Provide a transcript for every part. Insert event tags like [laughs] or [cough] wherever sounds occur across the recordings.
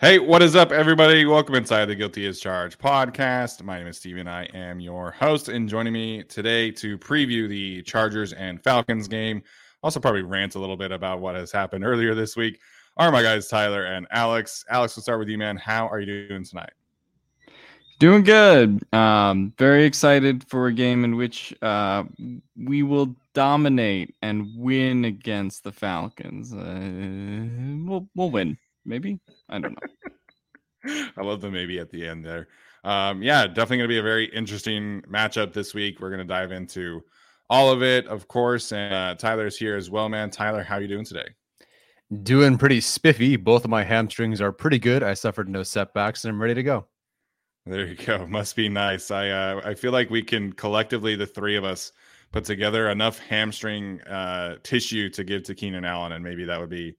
Hey, what is up, everybody? Welcome inside the Guilty as Charged podcast. My name is Steven. And I am your host, and joining me today to preview the Chargers and Falcons game, also probably rant a little bit about what has happened earlier this week, are my guys Tyler and Alex. Alex, we'll start with you, man. How are you doing tonight? Doing good. Um, very excited for a game in which uh, we will dominate and win against the Falcons. Uh, we'll we'll win maybe. I don't know. [laughs] I love the maybe at the end there. Um, yeah, definitely going to be a very interesting matchup this week. We're going to dive into all of it, of course. And uh, Tyler's here as well, man. Tyler, how are you doing today? Doing pretty spiffy. Both of my hamstrings are pretty good. I suffered no setbacks, and I'm ready to go. There you go. Must be nice. I uh, I feel like we can collectively, the three of us, put together enough hamstring uh, tissue to give to Keenan Allen, and maybe that would be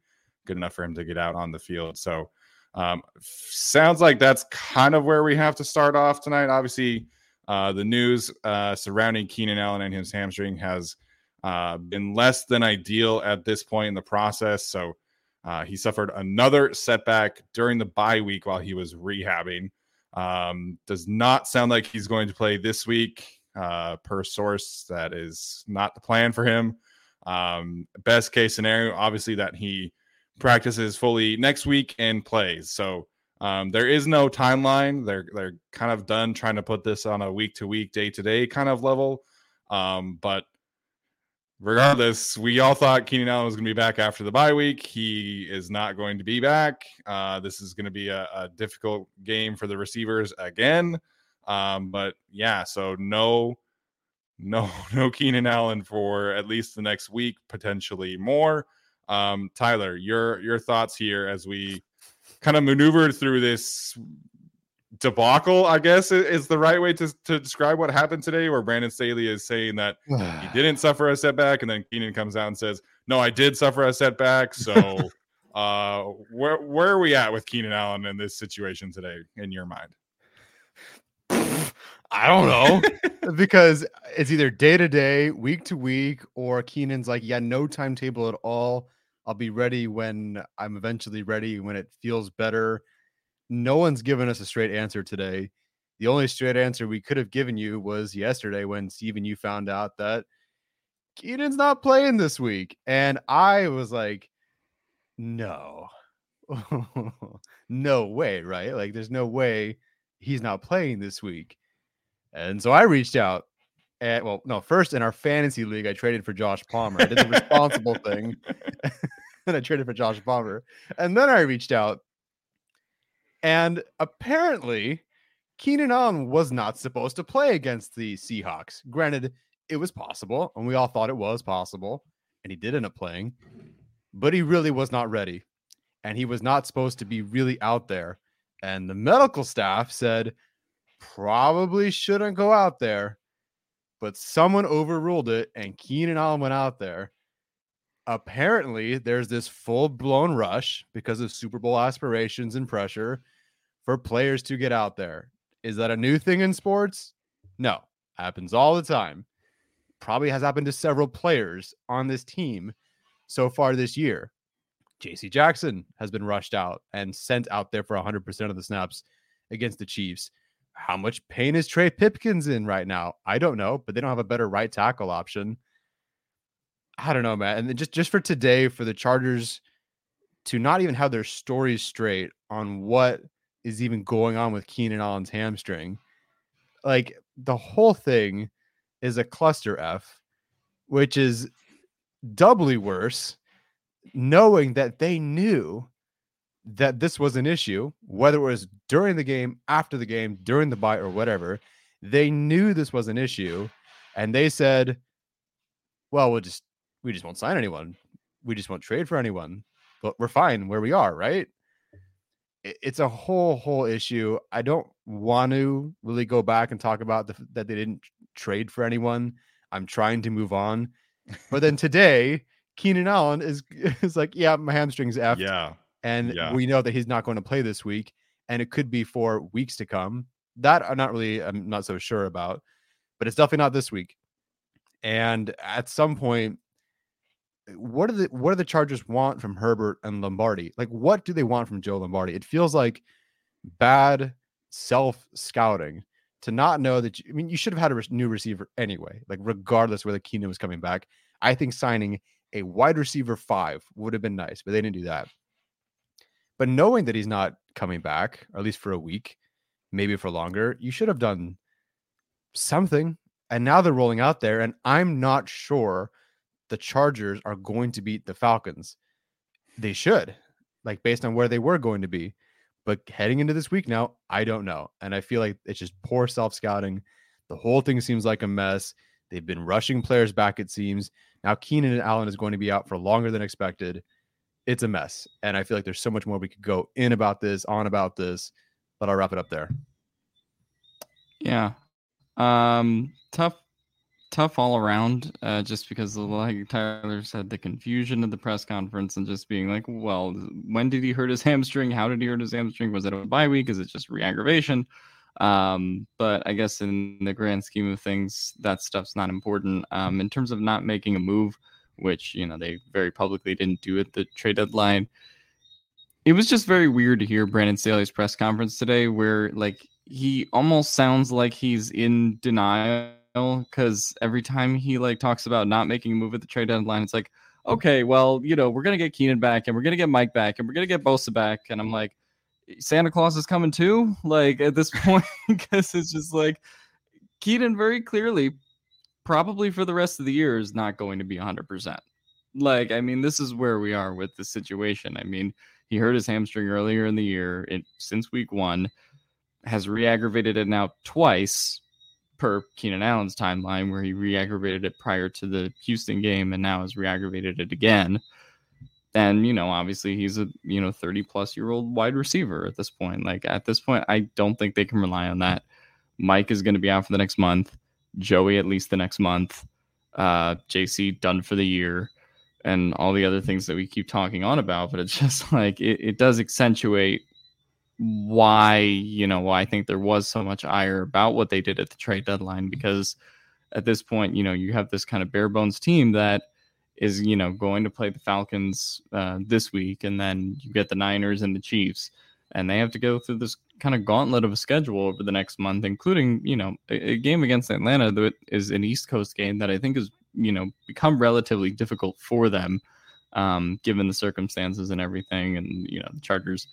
good enough for him to get out on the field. So um, sounds like that's kind of where we have to start off tonight. Obviously, uh, the news uh, surrounding Keenan Allen and his hamstring has uh, been less than ideal at this point in the process. So uh, he suffered another setback during the bye week while he was rehabbing. Um, does not sound like he's going to play this week, uh, per source. That is not the plan for him. Um, best case scenario, obviously, that he practices fully next week and plays. So um, there is no timeline. They're they're kind of done trying to put this on a week to week, day to day kind of level. Um, but regardless, we all thought Keenan Allen was going to be back after the bye week. He is not going to be back. Uh, this is going to be a, a, difficult game for the receivers again. Um, but yeah, so no, no, [laughs] no Keenan Allen for at least the next week, potentially more. Um, Tyler, your your thoughts here as we kind of maneuvered through this debacle, I guess is the right way to, to describe what happened today, where Brandon Staley is saying that [sighs] he didn't suffer a setback, and then Keenan comes out and says, No, I did suffer a setback. So [laughs] uh where where are we at with Keenan Allen in this situation today, in your mind? I don't know [laughs] because it's either day to day, week to week, or Keenan's like, yeah, no timetable at all. I'll be ready when I'm eventually ready, when it feels better. No one's given us a straight answer today. The only straight answer we could have given you was yesterday when Steven, you found out that Keenan's not playing this week. And I was like, no, [laughs] no way, right? Like, there's no way he's not playing this week. And so I reached out. And well, no, first in our fantasy league, I traded for Josh Palmer. I did the responsible thing. [laughs] and I traded for Josh Palmer. And then I reached out. And apparently, Keenan Allen was not supposed to play against the Seahawks. Granted, it was possible, and we all thought it was possible, and he did end up playing, but he really was not ready. And he was not supposed to be really out there. And the medical staff said, probably shouldn't go out there, but someone overruled it, and Keenan Allen went out there. Apparently, there's this full blown rush because of Super Bowl aspirations and pressure for players to get out there. Is that a new thing in sports? No, happens all the time. Probably has happened to several players on this team so far this year. JC Jackson has been rushed out and sent out there for 100% of the snaps against the Chiefs. How much pain is Trey Pipkins in right now? I don't know, but they don't have a better right tackle option. I don't know, man. And just just for today, for the Chargers to not even have their stories straight on what is even going on with Keenan Allen's hamstring, like the whole thing is a cluster F, which is doubly worse, knowing that they knew that this was an issue, whether it was during the game, after the game, during the bye, or whatever. They knew this was an issue, and they said, "Well, we'll just we just won't sign anyone. We just won't trade for anyone. But we're fine where we are, right?" It's a whole whole issue. I don't want to really go back and talk about the, that they didn't trade for anyone. I'm trying to move on, but then today, Keenan Allen is [laughs] is like, "Yeah, my hamstring's f." Yeah and Yeah. we know that he's not going to play this week, and it could be for weeks to come. That I'm not really, I'm not so sure about, but it's definitely not this week. And at some point, what do the what do the Chargers want from Herbert and Lombardi? Like, what do they want from Joe Lombardi? It feels like bad self scouting to not know that. You, I mean, you should have had a re- new receiver anyway. Like, regardless whether Keenan was coming back, I think signing a wide receiver five would have been nice, but they didn't do that. But knowing that he's not coming back, or at least for a week, maybe for longer, you should have done something. And now they're rolling out there, and I'm not sure the Chargers are going to beat the Falcons. They should, like based on where they were going to be. But heading into this week now, I don't know. And I feel like it's just poor self scouting. The whole thing seems like a mess. They've been rushing players back, it seems. Now Keenan and Allen is going to be out for longer than expected it's a mess. And I feel like there's so much more we could go in about this, on about this, but I'll wrap it up there. Yeah. Um tough tough all around uh just because like Tyler said the confusion of the press conference and just being like well when did he hurt his [laughs] hamstring? How did he hurt his hamstring? Was it a bye week? Is it just re-aggravation? Um but I guess in the grand scheme of things that stuff's not important. Um in terms of not making a move which you know they very publicly didn't do at the trade deadline it was just very weird to hear Brandon Staley's press conference today where like he almost sounds like he's in denial because every time he like talks about not making a move at the trade deadline, it's like, okay, well, you know, we're gonna get Keenan back and we're gonna get Mike back and we're gonna get Bosa back, and I'm like, Santa Claus is coming too, [laughs] like at this [laughs] point, because it's just like Keenan very clearly, probably for the rest of the year, is not going to be 100. percent Like, I mean, this is where we are with the situation. I mean, he hurt his hamstring earlier in the year, it, since week one, has re-aggravated it now twice per Keenan Allen's timeline, where he re-aggravated it prior to the Houston game and now has re-aggravated it again. And you know, obviously, he's a you know 30 plus year old wide receiver at this point. Like at this point, I don't think they can rely on that. Mike is going to be out for the next month. Joey at least the next month. Uh, JC done for the year, and all the other things that we keep talking on about. But it's [laughs] just like it, it does accentuate why you know why I think there was so much ire about what they did at the trade deadline because at this point you know you have this kind of bare bones team that is you know going to play the Falcons uh, this week and then you get the Niners and the Chiefs and they have to go through this kind of gauntlet of a schedule over the next month including you know a, a game against Atlanta that is an East Coast game that I think is you know become relatively difficult for them um, given the circumstances and everything. And you know, the Chargers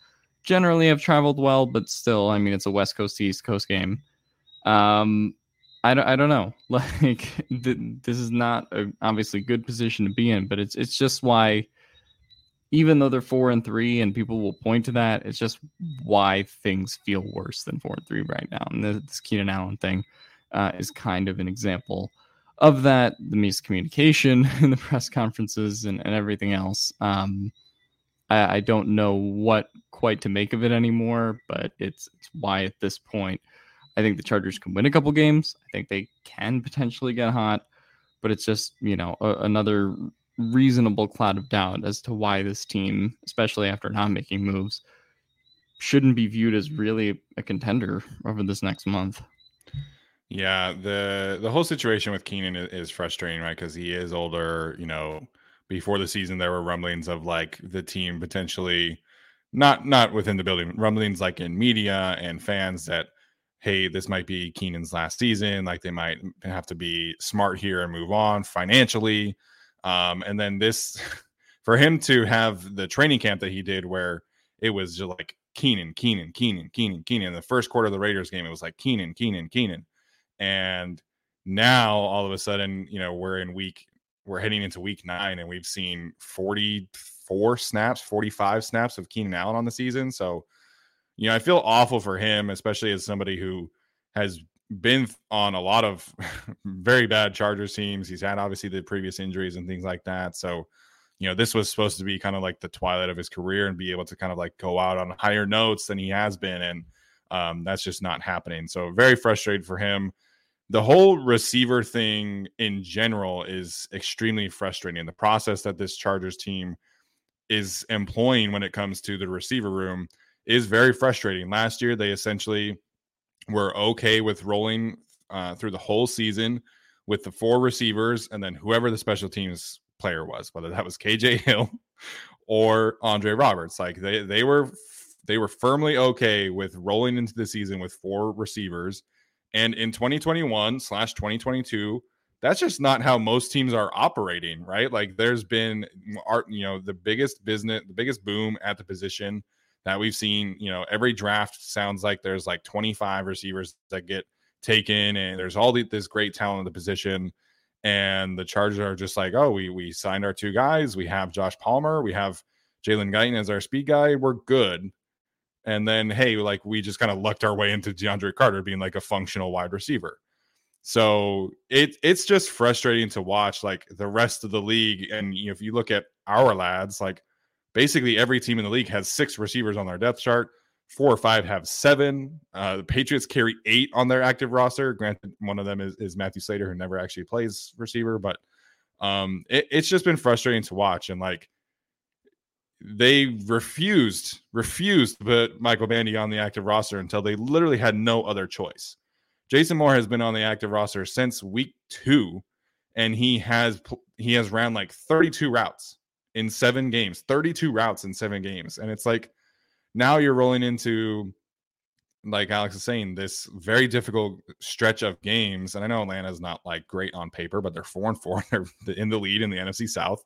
generally have traveled well, but still, I mean, it's a West Coast to East Coast game. Um, I don't, I don't know. [laughs] Like, th- this is not a obviously good position to be in, but it's it's just why, even though they're four and three, and people will point to that, it's just why things feel worse than four and three right now. And this Keenan Allen thing uh, is kind of an example of that. The miscommunication [laughs] in the press conferences and, and everything else. Um, I, I don't know what quite to make of it anymore, but it's, it's why at this point I think the Chargers can win a couple games. I think they can potentially get hot, but it's just, you know, a, another reasonable cloud of doubt as to why this team, especially after not making moves, shouldn't be viewed as really a contender over this next month. Yeah, the the whole situation with Keenan is, is frustrating, right? Because he is older. You know, before the season, there were rumblings of like the team potentially not not within the building, rumblings like in media and fans that hey, this might be Keenan's last season. Like they might have to be smart here and move on financially. Um, and then this [laughs] for him to have the training camp that he did where it was just like Keenan, Keenan, Keenan, Keenan, Keenan. The first quarter of the Raiders game, it was like Keenan, Keenan, Keenan. And now all of a sudden, you know, we're in week, we're heading into week nine and we've seen 44 snaps, 45 snaps of Keenan Allen on the season. So, you know, I feel awful for him, especially as somebody who has been on a lot of [laughs] very bad Chargers teams. He's had obviously the previous injuries and things like that. So, you know, this was supposed to be kind of like the twilight of his career and be able to kind of like go out on higher notes than he has been. And um, that's just not happening. So, very frustrated for him. The whole receiver thing in general is extremely frustrating. The process that this Chargers team is employing when it comes to the receiver room is very frustrating. Last year, they essentially were okay with rolling uh, through the whole season with the four receivers and then whoever the special teams player was, whether that was KJ [laughs] Hill or Andre Roberts. Like they they were they were firmly okay with rolling into the season with four receivers. And in 2021 slash 2022, that's just not how most teams are operating, right? Like there's been mm, art, you know, the biggest business, the biggest boom at the position that we've seen. You know, every draft sounds like there's like 25 receivers that get taken, and there's all the, this great talent in the position. And the Chargers are just like, oh, we we signed our two guys. We have Josh Palmer. We have Jalen Guyton as our speed guy. We're good. And then, hey, like we just kind of lucked our way into DeAndre Carter being like a functional wide receiver. So it it's just frustrating to watch like the rest of the league. And you know, if you look at Ourlads, like basically every team in the league has six receivers on their depth chart. Four or five have seven. Uh, the Patriots carry eight on their active roster. Granted, one of them is, is Matthew Slater, who never actually plays receiver, but um, it, it's just been frustrating to watch. And like they refused, refused to put Michael Bandy on the active roster until they literally had no other choice. Jason Moore has been on the active roster since week two, and he has he has ran like 32 routes in seven games, 32 routes in seven games. And it's like now you're rolling into, like Alex is saying, this very difficult stretch of games. And I know Atlanta's not like great on paper, but they're four and four. [laughs] They're in the lead in the NFC South.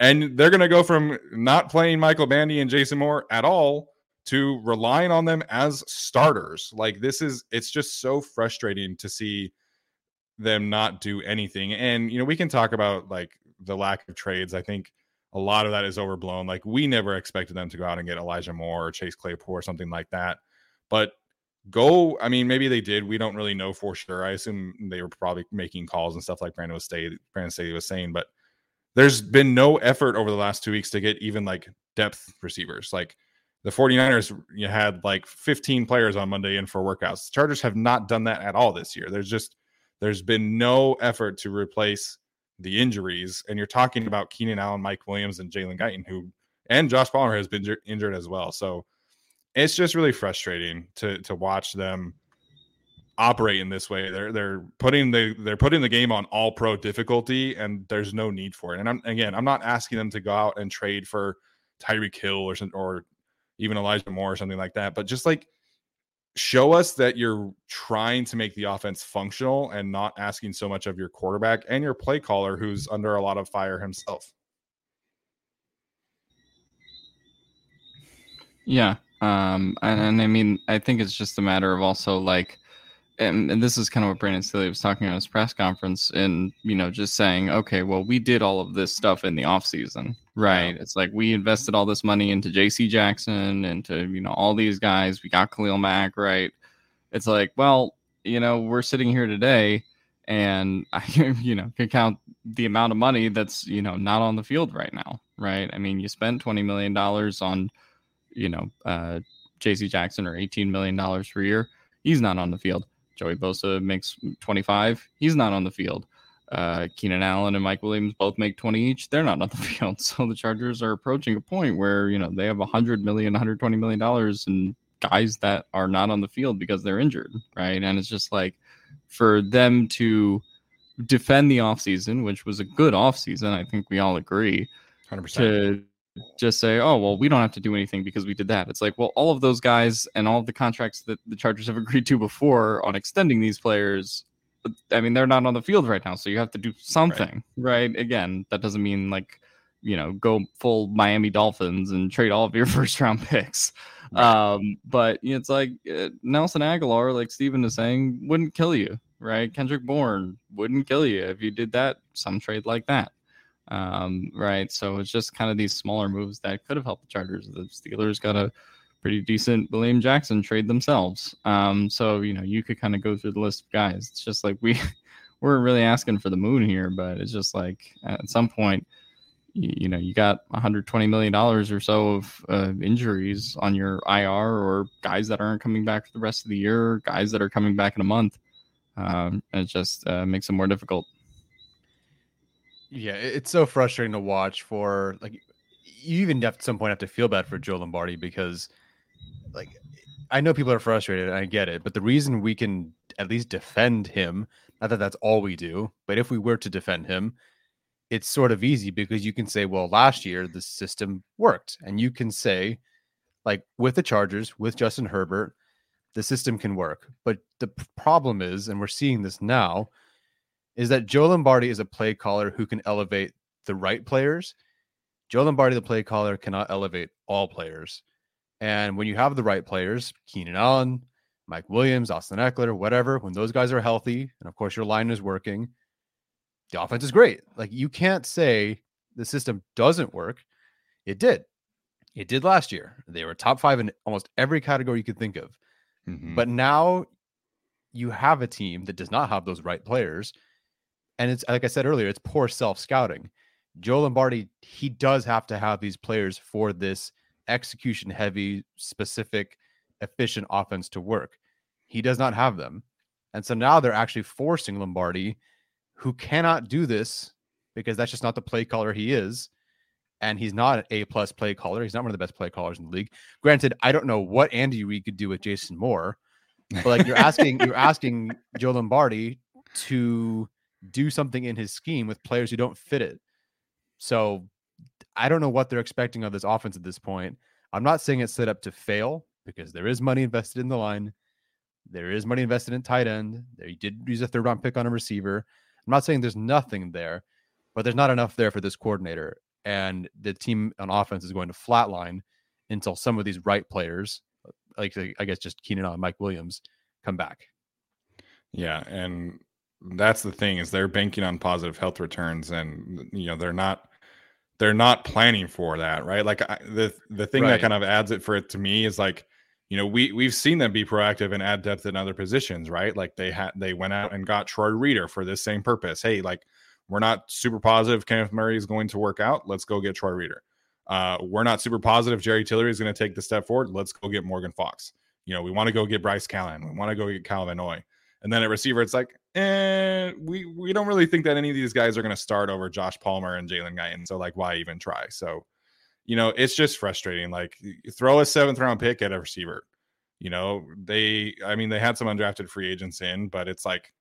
And they're going to go from not playing Michael Bandy and Jason Moore at all to relying on them as starters. Like this is, it's just so frustrating to see them not do anything. And, you know, we can talk about like the lack of trades. I think a lot of that is overblown. Like we never expected them to go out and get Elijah Moore or Chase Claypool or something like that. But go, I mean, maybe they did. We don't really know for sure. I assume they were probably making calls and stuff like Brandon was saying, Brandon was saying, but there's been no effort over the last two weeks to get even like depth receivers. Like the 49ers you had like 15 players on Monday in for workouts. The Chargers have not done that at all this year. There's just there's been no effort to replace the injuries, and you're talking about Keenan Allen, Mike Williams, and Jalen Guyton, who and Josh Palmer has been injured as well. So it's just really frustrating to to watch them Operate in this way. They're they're putting the they're putting the game on all pro difficulty, and there's no need for it. And I'm again, I'm not asking them to go out and trade for Tyreek Hill or or even Elijah Moore or something like that, but just like show us that you're trying to make the offense functional and not asking so much of your quarterback and your play caller who's under a lot of fire himself. Yeah. Um and, and I mean I think it's just a matter of also like and, and this is kind of what Brandon Staley was talking about his press conference and, you know, just saying, okay, well, we did all of this stuff in the off season, right? Yeah. It's like we invested all this money into JC Jackson, into, you know, all these guys. We got Khalil Mack, right? It's like, well, you know, we're sitting here today and [laughs] I, you know, can count the amount of money that's, you know, not on the field right now, right? I mean, you spent $20 million on, you know, uh, JC Jackson or $18 million per year. He's not on the field. Joey Bosa makes 25. He's not on the field. Uh, Keenan Allen and Mike Williams both make 20 each. They're not on the [laughs] field. So the Chargers are approaching a point where, you know, they have 100 million, 120 million dollars in guys that are not on the field because they're injured, right? And it's just like for them to defend the offseason, which was a good offseason, I think we all agree. 100%. To just say, oh, well, we don't have to do anything because we did that. It's like, well, all of those guys and all of the contracts that the Chargers have [laughs] agreed to before on extending these players, I mean, they're not on the field right now. So you have to do something, right? right? Again, that doesn't mean like, you know, go full Miami Dolphins and trade all of your [laughs] first round picks. Right. Um, but it's like uh, Nelson Agholor, like Steven is saying, wouldn't kill you, right? Kendrick Bourne wouldn't kill you if you did that, some trade like that um, right? So it's just kind of these smaller moves that could have helped the Chargers. The Steelers got a pretty decent William Jackson trade themselves. Um, so you know you could kind of go through the list of guys. It's just like we [laughs] we're really asking for the moon here, but it's just like at some point. You, you know, you got 120 million dollars or so of uh, injuries on your IR, or guys that aren't coming back for the rest of the year, guys that are coming back in a month. Um, it just uh, makes it more difficult. Yeah, it's so frustrating to watch for like you even at some point have to feel bad for Joe Lombardi because like I know people are frustrated and I get it, but the reason we can at least defend him, not that that's all we do, but if we were to defend him, it's sort of easy because you can say, well, last year the system worked. And you can say, like with the Chargers, with Justin Herbert, the system can work. But the problem is, and we're seeing this now, is that Joe Lombardi is a play caller who can elevate the right players. Joe Lombardi, the play caller, cannot elevate all players. And when you have the right players, Keenan Allen, Mike Williams, Austin Ekeler, whatever, when those guys are healthy, and of course your line is working, the offense is great. Like you can't say the system doesn't work. It did. It did last year. They were top five in almost every category you could think of. Mm-hmm. But now you have a team that does not have those right players and it's like I said earlier, it's poor self scouting. Joe Lombardi, he does have to have these players for this execution heavy, specific, efficient offense to work. He does not have them. And so now they're actually forcing Lombardi, who cannot do this because that's just not the play caller he is. And he's not an A plus play caller. He's not one of the best play callers in the league. Granted, I don't know what Andy Reid could do with Jason Moore, but like you're asking, you're [laughs] asking Joe Lombardi to do something in his scheme with players who don't fit it. So I don't know what they're expecting of this offense at this point. I'm not saying it's set up to fail because there is money invested in the line. There is money invested in tight end. They did use a third round pick on a receiver. I'm not saying there's nothing there, but there's not enough there for this coordinator. And the team on offense is going to flatline until some of these right players, like I guess just Keenan and Mike Williams, come back. Yeah, and that's the thing is they're banking on positive health returns and you know they're not they're not planning for that right? Like I, the the thing right. that kind of adds it for it to me is like you know we we've seen them be proactive and add depth in other positions right? Like they had they went out and got Troy Reeder for this same purpose. Hey like we're not super positive Kenneth Murray is going to work out. Let's go get Troy Reeder uh we're not super positive Jerry Tillery is going to take the step forward. Let's go get Morgan Fox. You know we want to go get Bryce Callahan. We want to go get calvin Noy and then at receiver, it's like, eh, we we don't really think that any of these guys are going to start over Josh Palmer and Jalen Guyton. So like, why even try? So, you know, it's just frustrating. Like, throw a seventh round pick at a receiver. You know, they, I mean, they had some undrafted free agents in, but it's like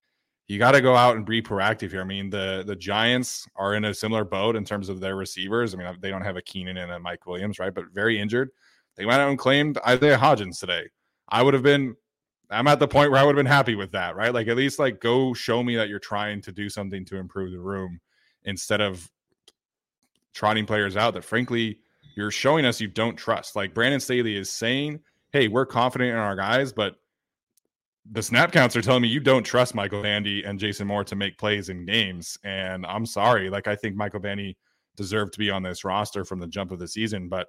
you got to go out and be proactive here. I mean, the the Giants are in a similar boat in terms of their receivers. I mean, they don't have a Keenan and a Mike Williams, right? But very injured. They went out and claimed Isaiah Hodgins today. I would have been I'm at the point where I would have been happy with that, right? Like at least like go show me that you're trying to do something to improve the room instead of trotting players out that frankly you're showing us you don't trust. Like Brandon Staley is saying, "Hey, we're confident in our guys," but the snap counts are telling me you don't trust Michael Bandy and Jason Moore to make plays in games. And I'm sorry, like I think Michael Bandy deserved to be on this roster from the jump of the season, but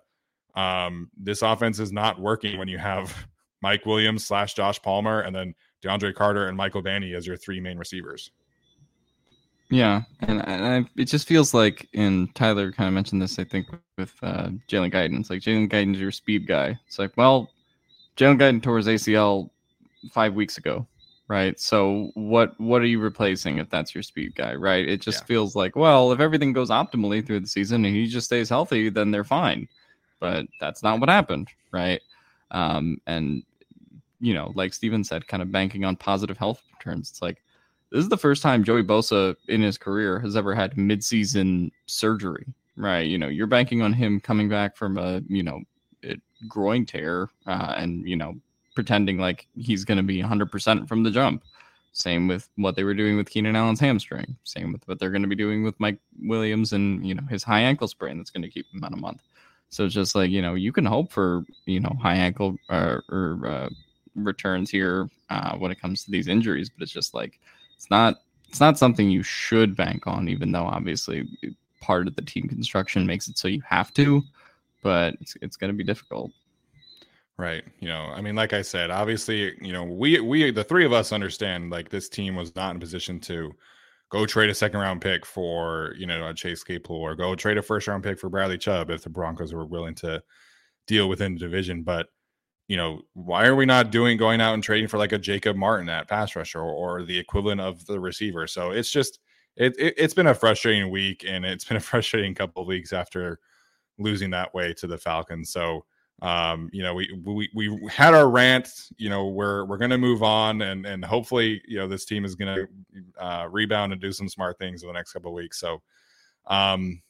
um, this offense is not working when you have Mike Williams slash Josh Palmer and then DeAndre Carter and Michael Bandy as your three main receivers. Yeah, and, and I, it just feels like, and Tyler kind of mentioned this, I think, with uh, Jalen Guyton. It's like Jalen Guyton's your speed guy. It's like, well, Jalen Guyton tore his ACL five weeks ago, right? So what what are you replacing if that's your speed guy, right? It just yeah. feels like, well, if everything goes optimally through the season and he just stays healthy, then they're fine. But that's not what happened, right? Um, and you know, like Steven said, kind of banking on positive health returns. It's like this is the first time Joey Bosa in his career has ever had midseason surgery, right? You know, you're banking on him coming back from a, you know, groin tear uh, and, you know, pretending like he's going to be 100% from the jump. Same with what they were doing with Keenan Allen's hamstring. Same with what they're going to be doing with Mike Williams and, you know, his high ankle sprain that's going to keep him out a month. So it's just like, you know, you can hope for, you know, high ankle uh, or uh, returns here uh, when it comes to these injuries, but it's just like, it's not it's not something you should bank on, even though obviously part of the team construction makes it so you have to, but it's, it's going to be difficult. Right. You know, I mean, like I said, obviously, you know, we we the three of us understand like this team was not in a position to go trade a second round pick for, you know, a Chase Claypool or go trade a first round pick for Bradley Chubb if the Broncos were willing to deal within the division. But, you know, why are we not doing going out and trading for like a Jacob Martin at pass rusher or, or the equivalent of the receiver? So it's just it, it has been a frustrating week and it's been a [laughs] frustrating couple of weeks after losing that way to the Falcons. So um you know we we we had our rant you know we're we're to move on and and hopefully you know this team is to uh rebound and do some smart things in the next couple of weeks so um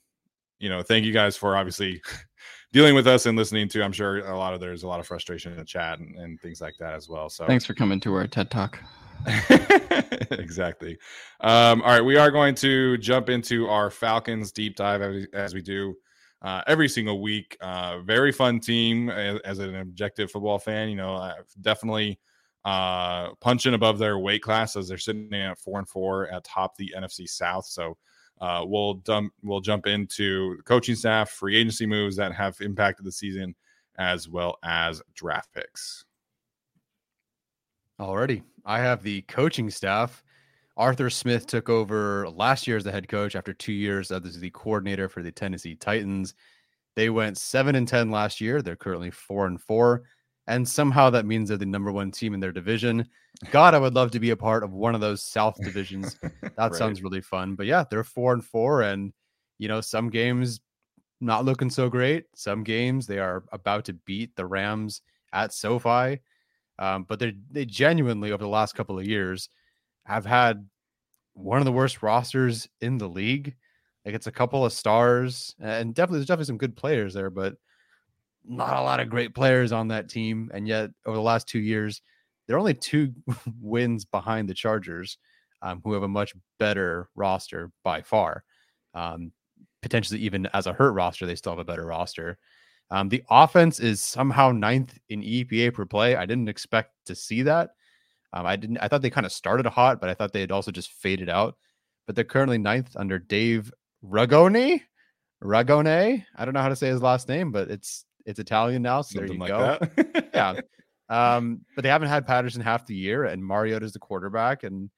you know thank you guys for obviously [laughs] dealing with us and listening to i'm sure a lot of there's a lot of frustration in the chat and, and things like that as well so thanks for coming to our ted talk [laughs] exactly um all right we are going to jump into our falcons deep dive as, as we do uh, every single week. Uh, very fun team as, as, an objective football fan. You know, definitely uh, punching above their weight class as they're sitting at four and four at top the NFC South. So uh, we'll dump, we'll jump into coaching staff, free agency moves that have impacted the season, as well as draft picks. Alrighty, I have the coaching staff. Arthur Smith took over last year as the head coach after two years as the coordinator for the Tennessee Titans. They went seven and ten last year. They're currently four and four, and somehow that means they're the number one team in their division. God, I would love to be a part of one of those South divisions. [laughs] That right. sounds really fun. But yeah, they're four and four, and you know some games not looking so great. Some games they are about to beat the Rams at SoFi, um, but they they genuinely over the last couple of years have had one of the worst rosters in the league. Like it's a couple of stars, and definitely there's definitely some good players there, but not a lot of great players on that team. And yet, over the last two years, they're only two [laughs] wins behind the Chargers, um, who have a much better roster by far. Um, potentially, even as a hurt roster, they still have a better roster. Um, the offense is somehow ninth in EPA per play. I didn't expect to see that. Um, I didn't. I thought they kind of started hot, but I thought they had also just faded out. But they're currently ninth under Dave Ragone. Ragone. I don't know how to say his last name, but it's it's Italian now. So Something there you like go. yeah. [laughs] Um, but they haven't had Patterson half the year, and Mariota's the quarterback, and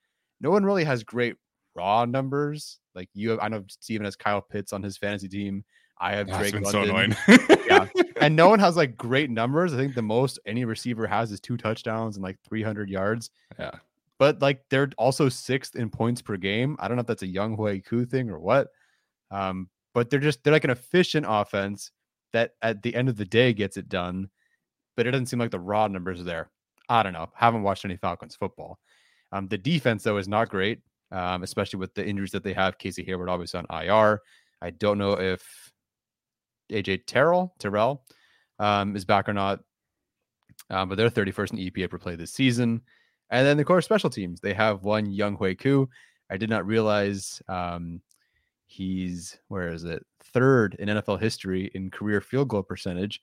no one really has great raw numbers. Like you, have, I know Steven has Kyle Pitts on his fantasy team. I have Drake London. So yeah, [laughs] and no one has like great numbers. I think the most any receiver has is two touchdowns and like 300 yards. Yeah, but like they're also sixth in points per game. I don't know if that's a Younghoe Koo thing or what. Um, but they're just they're like an efficient offense that at the end of the day gets it done. But it doesn't seem like the raw numbers are there. I don't know. Haven't watched any Falcons football. Um, the defense though is not great, um, especially with the injuries that they have. Casey Hayward obviously on IR. I don't know if AJ Terrell Terrell um, is back or not. Um, but they're 31st in EPA per play this season. And then, of course, special teams. They have one Younghoe Koo. I did not realize um, he's, where is it? Third in NFL history in career field goal percentage,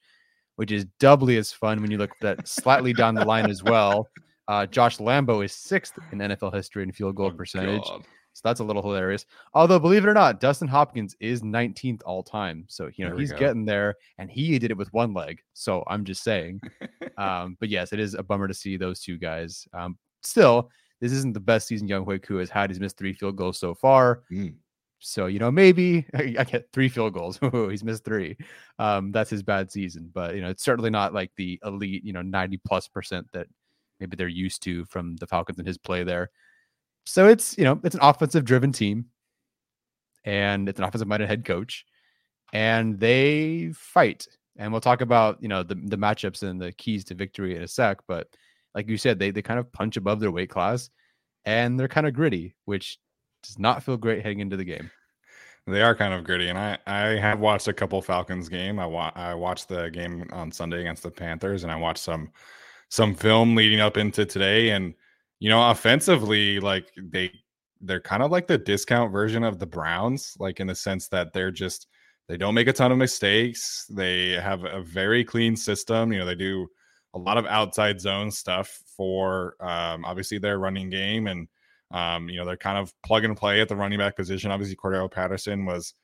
which is doubly as fun when you look that slightly down the line as well. Uh, Josh Lambo is sixth in NFL history in field goal Oh, percentage. God. So that's a little hilarious. Although, believe it or not, Dustin Hopkins is 19th all time. So, you know, There he's getting there and he did it with one leg. So I'm just saying. [laughs] um, but yes, it is a bummer to see those two guys. Um, still, this isn't the best season Younghoe Koo has had. He's missed three field goals so far. Mm. So, you know, maybe [laughs] I get three field goals. [laughs] He's missed three. Um, that's his bad season. But, you know, it's certainly not like the elite, you know, 90 plus percent that maybe they're used to from the Falcons and his play there. So it's, you know, it's an offensive driven team and it's an offensive minded head coach and they fight. And we'll talk about, you know, the, the matchups and the keys to victory in a sec. But like you said, they, they kind of punch above their weight class and they're kind of gritty, which does not feel great heading into the game. They are kind of gritty, and I I have watched a couple Falcons game. I wa- I watched the game on Sunday against the Panthers, and I watched some some film leading up into today. And you know, offensively, like they they're kind of like the discount version of the Browns, like in the sense that they're just they don't make a ton of mistakes. They have a very clean system. You know, they do a lot of outside zone stuff for um, obviously their running game and um, you know, they're kind of plug and play at the running back position. Obviously, Cordarrelle Patterson was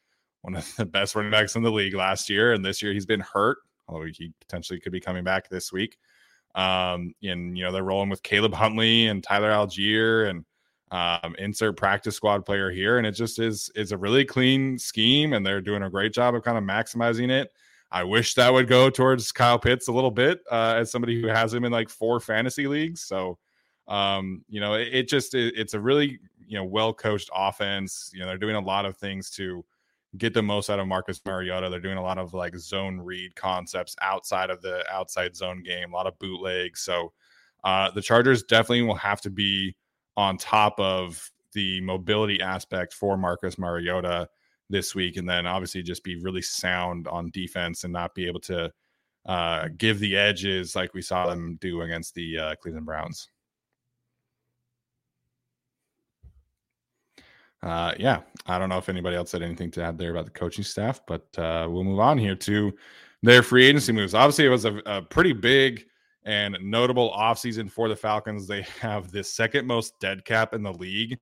one of [laughs] the best running backs in the league last year, and this year he's been hurt, although he potentially could be coming back this week. Um, and you know, they're rolling with Caleb Huntley and Tyler Allgeier and um, insert practice squad player here, and it just is is a really clean scheme, and they're doing a great job of kind of maximizing it. I wish that would go towards Kyle Pitts a little bit uh, as somebody who has him in like four fantasy leagues. So um you know it, it just it, it's a really you know well coached offense. You know they're doing a lot of things to get the most out of marcus mariota. They're doing a lot of like zone read concepts outside of the outside zone game a lot of bootlegs. So uh the chargers definitely will have to be on top of the mobility aspect for marcus mariota this week and then obviously just be really sound on defense and not be able to uh give the edges like we saw them do against the uh, cleveland browns uh, yeah, I don't know if anybody else had anything to add there about the coaching staff, but uh, we'll move on here to their free agency moves. Obviously, it was a, a pretty big and notable offseason for the Falcons. They [laughs] have the second most dead cap in the league,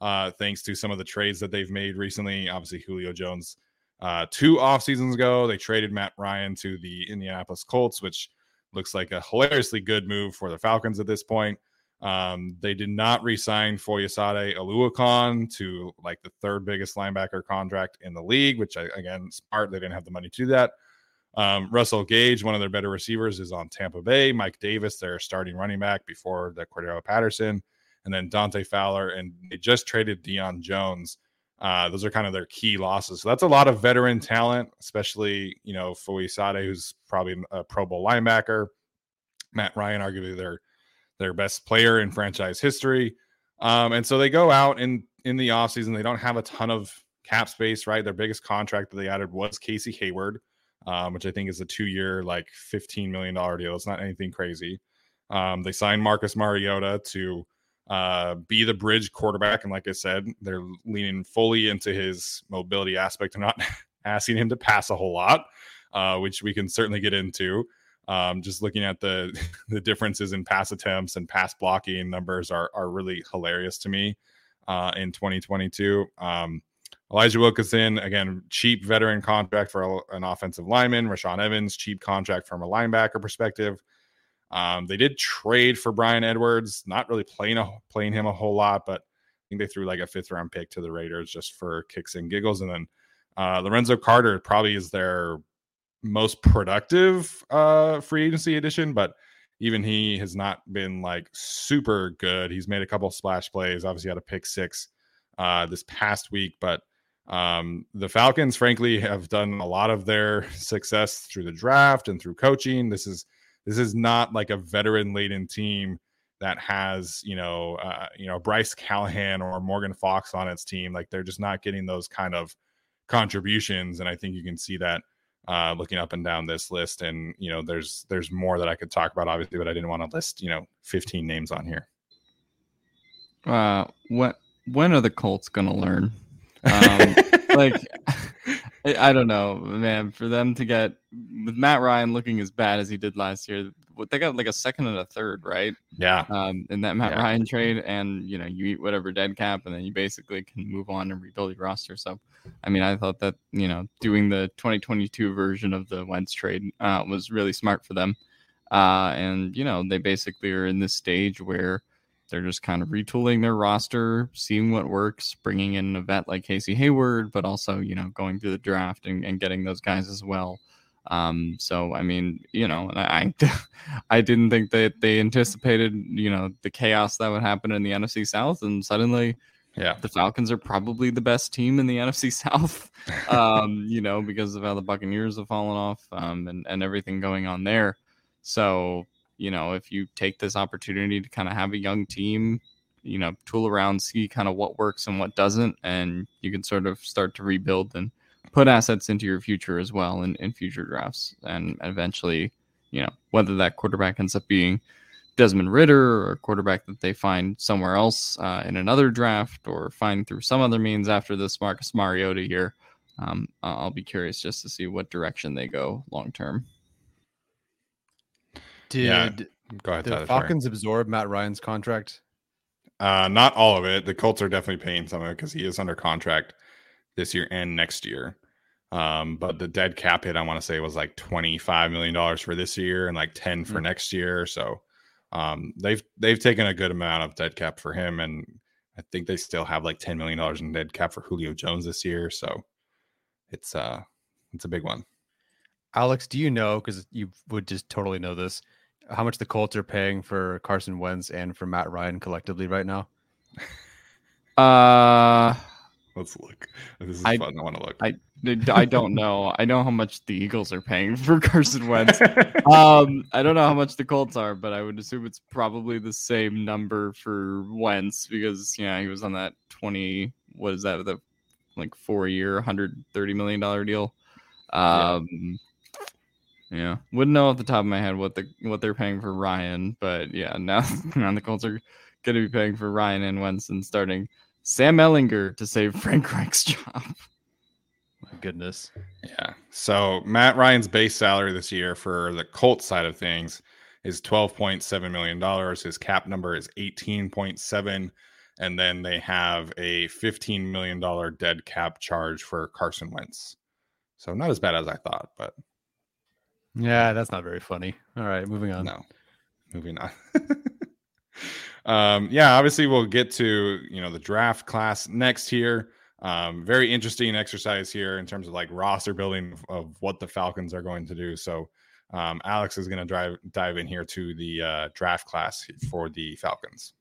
uh, thanks to some of the trades that they've made recently. Obviously, Julio Jones uh, two off seasons ago, they traded Matt Ryan to the Indianapolis Colts, which looks like a hilariously good move for the Falcons at this point. Um, they did not re-sign Foyesade Oluokun to like the third biggest linebacker contract in the league, which I, again, smart. They didn't have the money to do that. Um, Russell Gage, one of their better receivers, is on Tampa Bay. Mike Davis, their starting running back before the Cordarrelle Patterson, and then Dante Fowler, and they just traded Deion Jones. Uh, those are kind of their key losses. So that's a lot of veteran talent, especially you know Foyesade, who's probably a Pro Bowl linebacker. Matt Ryan, arguably their their best player in franchise history. Um, and so they go out in in the offseason. They don't have a ton of cap space, right? Their biggest contract that they added was Casey Hayward, um, which I think is a two year, like $15 million deal. It's not anything crazy. Um, they signed Marcus Mariota to uh, be the bridge quarterback. And like I said, they're leaning fully into his mobility aspect and not [laughs] asking him to pass a whole lot, uh, which we can certainly get into. Um, just looking at the [laughs] the differences in pass attempts and pass blocking numbers are are really hilarious to me uh, in 2022. Um, Elijah Wilkinson, again, cheap veteran contract for an offensive lineman. Rashaan Evans, cheap contract from a linebacker perspective. Um, they did trade for Bryan Edwards, not really playing a, playing him a whole lot, but I think they threw like a fifth round pick to the Raiders just for kicks and giggles. And then uh, Lorenzo Carter probably is their most productive uh, free agency edition, but even he has not been like super good. He's made a couple splash plays, obviously had a pick six uh, this past week, but um, the Falcons, frankly, have done a lot of their [laughs] success through the draft and through coaching. This is this is not like a veteran laden team that has you know uh, you know Bryce Callahan or Morgan Fox on its team. Like they're just not getting those kind of contributions, and I think you can see that uh, looking up and down this list. And you know, there's there's more that I could talk about, obviously, but I didn't want to list you know 15 names on here. Uh, what when are the Colts gonna learn? Um, [laughs] like [laughs] I, I don't know, man. For them to get with Matt Ryan looking as bad as he did last year, they got like a second and a third, right? Yeah. Um, in that Matt Yeah. Ryan trade, and you know, you eat whatever dead cap, and then you basically can move on and rebuild your roster. So, I mean, I thought that you know, doing the 2022 version of the Wentz trade uh, was really smart for them. Uh, and you know, they basically are in this stage where they're just kind of retooling their roster, seeing what works, bringing in a vet like Casey Hayward, but also you know, going through the draft and, and getting those guys as well. Um, so I mean, you know, I, [laughs] I didn't think that they anticipated, you know, the chaos that would happen in the NFC South, and suddenly Yeah. the Falcons are probably the best team in the NFC [laughs] South. Um, you know, because of how the Buccaneers have fallen off, um, and and everything going on there. So you know, if you take this opportunity to kind of have a young team, you know, tool around, see kind of what works and what doesn't, and you can sort of start to rebuild and put assets into your future as well in, in future drafts. And eventually, you know, whether that quarterback ends up being Desmond Ridder or a quarterback that they find somewhere else uh, in another draft or find through some other means after this Marcus Mariota year, um, I- I'll be curious just to see what direction they go long term. Did Yeah, Go ahead, the Tyler. sorry. Falcons absorb Matt Ryan's contract? Uh, not all of it. The Colts are definitely paying some of it because he is under contract this year and next year. Um, but the dead cap hit, I want to say, was like twenty five million dollars for this year and like ten for Mm. next year. So, um, they've they've taken a good amount of dead cap for him, and I think they still have like ten million dollars in dead cap for Julio Jones this year. So, it's uh, it's a big one. Alex, do you know? Because you would just totally know this. How much the Colts are paying for Carson Wentz and for Matt Ryan collectively right now? Uh, Let's look. This is I- fun. I want to look. I- I don't [laughs] know. I know how much the Eagles are paying for [laughs] Carson Wentz. [laughs] um, I don't know how much the Colts are, but I would assume it's probably the same number for Wentz because yeah, he was on that twenty. What is that? The like four year, hundred thirty million dollar deal. Yeah. Um, yeah. wouldn't know off the top of my head what the what they're paying for Ryan, but yeah, now now the Colts are going to be paying for Ryan and Wentz and starting Sam Ehlinger to save [laughs] Frank Reich's job. My goodness. Yeah. So Matt Ryan's base salary this year for the Colts side of things is twelve point seven million dollars. His cap number is eighteen point seven, and then they have a fifteen million dollar dead cap charge for Carson Wentz. So not as bad as I thought, but Yeah, that's not very funny. All right, moving on. no. Moving on. [laughs] um, yeah, obviously we'll get to you know the draft class next here. Um, very interesting exercise here in terms of like roster building of, of what the Falcons are going to do. So um, Alex is going to drive dive in here to the uh, draft class for the Falcons.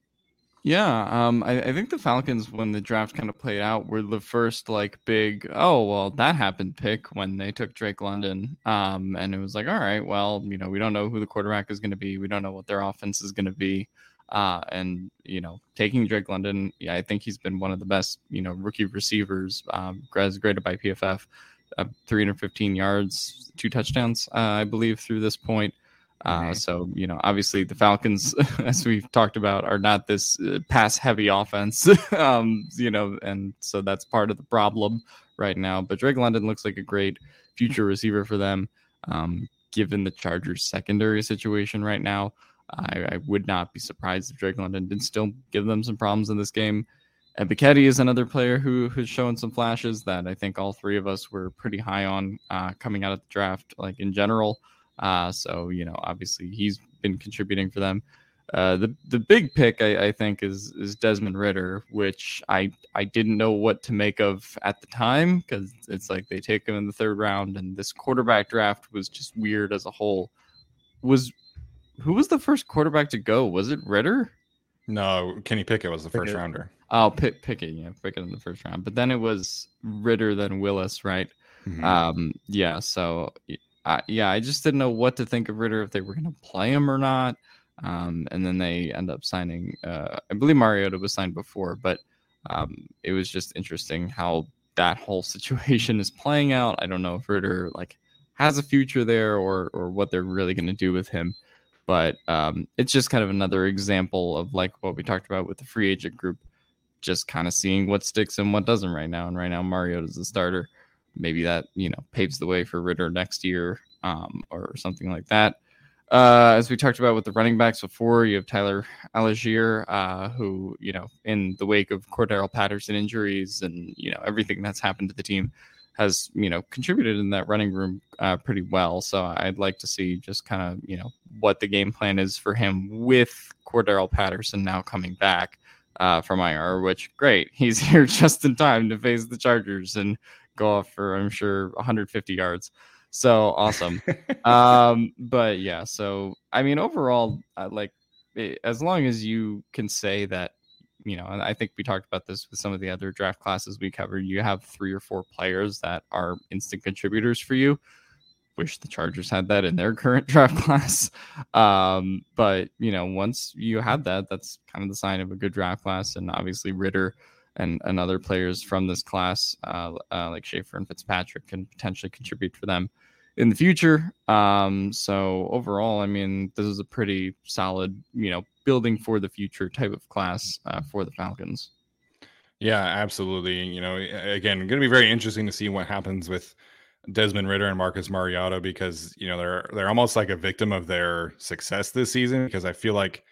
Yeah, um, I, I think the Falcons, when the draft kind of played out, were the first like big, oh well, that happened pick when they took Drake London. Um, and it was like, all right, well, you know, we don't know who the quarterback is going to be, we don't know what their offense is going to be. Uh, and you know, taking Drake London, yeah, I think he's been one of the best, you know, rookie receivers, um, graded by PFF, uh, 315 yards, two touchdowns, uh, I believe, through this point. Uh, Mhm. so you know, obviously the Falcons, [laughs] as we've talked about, are not this uh, pass-heavy offense. [laughs] um, you know, and so that's part of the problem right now. But Drake London looks like a great future receiver for them. Um, given the Chargers' secondary situation right now, I, I would not be surprised if Drake London did still give them some problems in this game. And is another player who who's shown some flashes that I think all three of us were pretty high on uh, coming out of the draft, like in general. Uh, so you know, obviously he's been contributing for them. Uh, the the big pick I, I think is is Desmond Ridder, which I I didn't know what to make of at the time because it's like they take him in the third round, and this quarterback draft was just weird as a whole. Was who was the first quarterback to go? Was it Ridder? No, Kenny Pickett was the first rounder. Oh, Pick Pickett, yeah, Pickett in the first round. But then it was Ridder, then Willis, right? Mhm. Um, yeah. So, I, yeah, I just didn't know what to think of Ridder if they were going to play him or not. Um, and then they end up signing. Uh, I believe Mariota was signed before, but um, it was just interesting how that whole [laughs] situation is playing out. I don't know if Ridder like has a future there or or what they're really going to do with him. But um, it's just kind of another example of like what we talked about with the free agent group, just kind of seeing what sticks and what doesn't right now. And right now, Mariota's the starter. maybe that you know paves the way for Ridder next year um, or something like that. Uh, as we talked about with the running backs before, you have Tyler Allgeier, uh, who, you know, in the wake of Cordarrelle Patterson injuries and, you know, everything that's happened to the team has, you know, contributed in that running room uh, pretty well. So I'd like to see just kind of, you know, what the game plan is for him with Cordarrelle Patterson now coming back uh, from IR, which great. [laughs] He's here just in time to face the Chargers and go off for, I'm sure, 150 yards. So awesome. [laughs] um, but yeah, so I mean, overall, uh, like eh, as long as you can say that, you know, and I think we talked about this with some of the other draft classes we covered. You have three or four players that are instant contributors for you. Wish the Chargers had that in their [laughs] current draft class. Um, but you know, once you have that, that's kind of the sign of a good draft class. And obviously, Ridder and, and other players from this class, uh, uh, like Shaffer and Fitzpatrick, can potentially contribute for them in the future. Um, so overall, I mean, this is a pretty solid, you know, building for the future type of class uh, for the Falcons. Yeah, absolutely. You know, again, going to be very interesting to see what happens with Desmond Ridder and Marcus Mariota because you know they're they're almost like a victim of their success this season because I feel like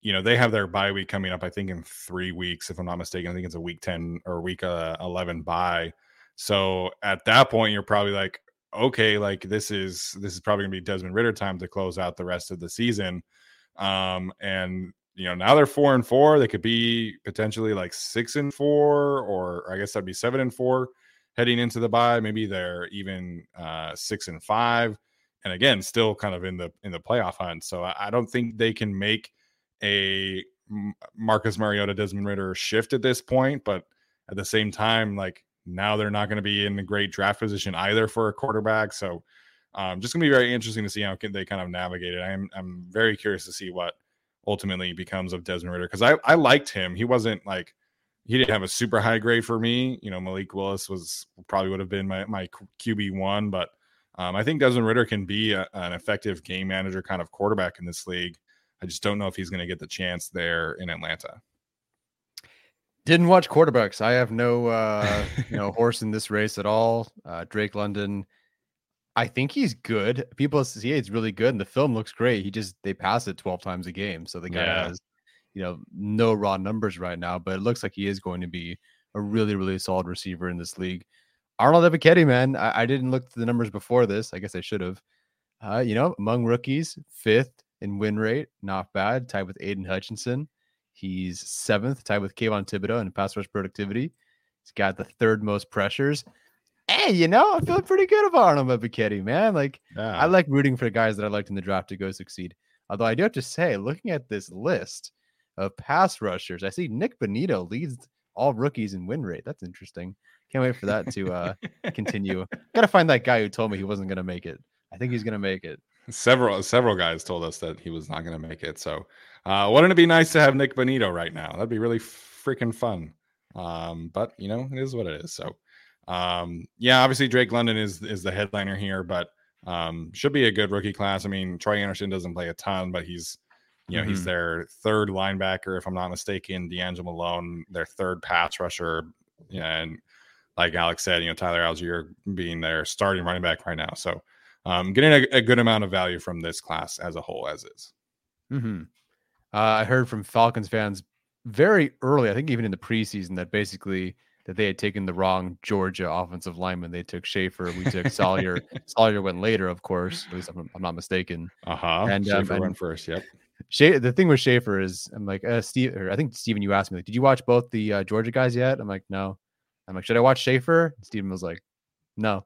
you know, they have their bye week coming up, I think, in three weeks, if I'm not mistaken. I think it's a week 10 or week uh, 11 bye. So at that point, you're probably like, okay, like this is this is probably gonna be Desmond Ridder time to close out the rest of the season. Um, and you know, now they're four and four. They could be potentially like six and four, or I guess that'd be seven and four heading into the bye. Maybe they're even uh six and five. And again, still kind of in the in the playoff hunt. So I, I don't think they can make a Marcus Mariota, Desmond Ridder shift at this point, but at the same time, like now they're not going to be in a great draft position either for a quarterback. So, um, just going to be very interesting to see how they kind of navigate it. I'm I'm very curious to see what ultimately becomes of Desmond Ridder because I I liked him. He wasn't like he didn't have a super high grade for me. You know, Malik Willis was probably would have been my my QB one, but um, I think Desmond Ridder can be a, an effective game manager kind of quarterback in this league. I just don't know if he's going to get the chance there in Atlanta. Didn't watch quarterbacks. I have no uh [laughs] you know horse in this race at all. Uh Drake London. I think he's good. People say it's really good and the film looks great. He just they pass it 12 times a game. So the guy yeah. has, you know, no raw numbers right now, but it looks like he is going to be a really, really solid receiver in this league. Arnold Ebiketie, man. I, I didn't look at the numbers before this. I guess I should have. Uh, you know, among rookies, fifth in win rate, not bad. Tied with Aidan Hutchinson. He's seventh, tied with Kayvon Thibodeaux in pass rush productivity. He's got the third most pressures. Hey, you know, I'm feeling pretty good about Arnold Ebiketie, man. Like, yeah. I like rooting for the guys that I liked in the draft to go succeed. Although I do have to say, looking at this list of pass rushers, I see Nick Bonitto leads all rookies in win rate. That's interesting. Can't wait for that to uh, continue. Got to find that guy who told me he wasn't going to make it. I think he's going to make it. Several several guys told us that he was not going to make it. So, uh, wouldn't it be nice to have Nick Bonitto right now? That'd be really freaking fun. Um, but you know, it is what it is. So, um, yeah, obviously Drake London is is the headliner here, but um, should be a good rookie class. I mean, Troy Andersen doesn't play a ton, but he's you know mm-hmm. he's their third linebacker, if I'm not mistaken. DeAngelo Malone, their third pass rusher, and like Alex said, you know Tyler Allgeier being their starting running back right now. So um, getting a, a, good amount of value from this class as a whole as is. Mm-hmm. Uh, I heard from Falcons fans very early, I think even in the preseason, that basically that they had taken the wrong Georgia offensive lineman. They took Shaffer. We took Salyer. [laughs] Salyer went later, of course. At least I'm, I'm not mistaken. Uh huh. And Shaffer um, went first. Yep. Sha- the thing with Shaffer is, I'm like, uh, Steve, or I think Steven, you asked me, like, did you watch both the uh, Georgia guys yet? I'm like, no. I'm like, should I watch Shaffer? Steven was like, no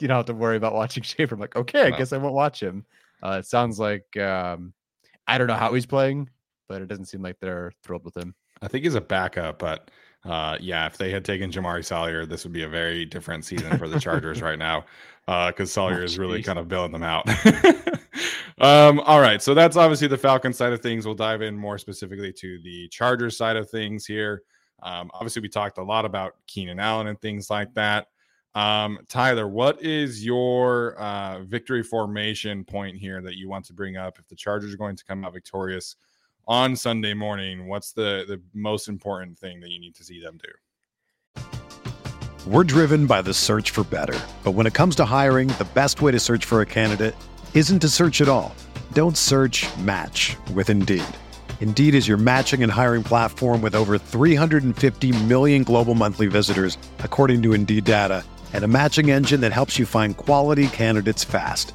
you don't have to worry about watching [laughs] Shaffer. I'm like, okay, I guess I won't watch him. Uh, it sounds like um, I don't know how he's playing, but it doesn't seem like they're thrilled with him. I think he's a backup, but uh, yeah, if they had taken Jamaree Salyer, this would be a very different season for the Chargers [laughs] right now because uh, Salyer oh, is really kind of billing them out. [laughs] um, all right, so that's obviously the Falcon side of things. We'll dive in more specifically to the Chargers side of things here. Um, obviously, we talked a lot about Keenan Allen and things like that. Um, Tyler, what is your uh, victory formation point here that you want to bring up? If the Chargers are going to come out victorious on Sunday morning, what's the the most important thing that you need to see them do? We're driven by the search for better. But when it comes to hiring, the best way to search for a candidate isn't to search at all. Don't search match with Indeed. Indeed is your matching and hiring platform with over 350 million global monthly visitors, according to Indeed data, and a matching engine that helps you find quality candidates fast.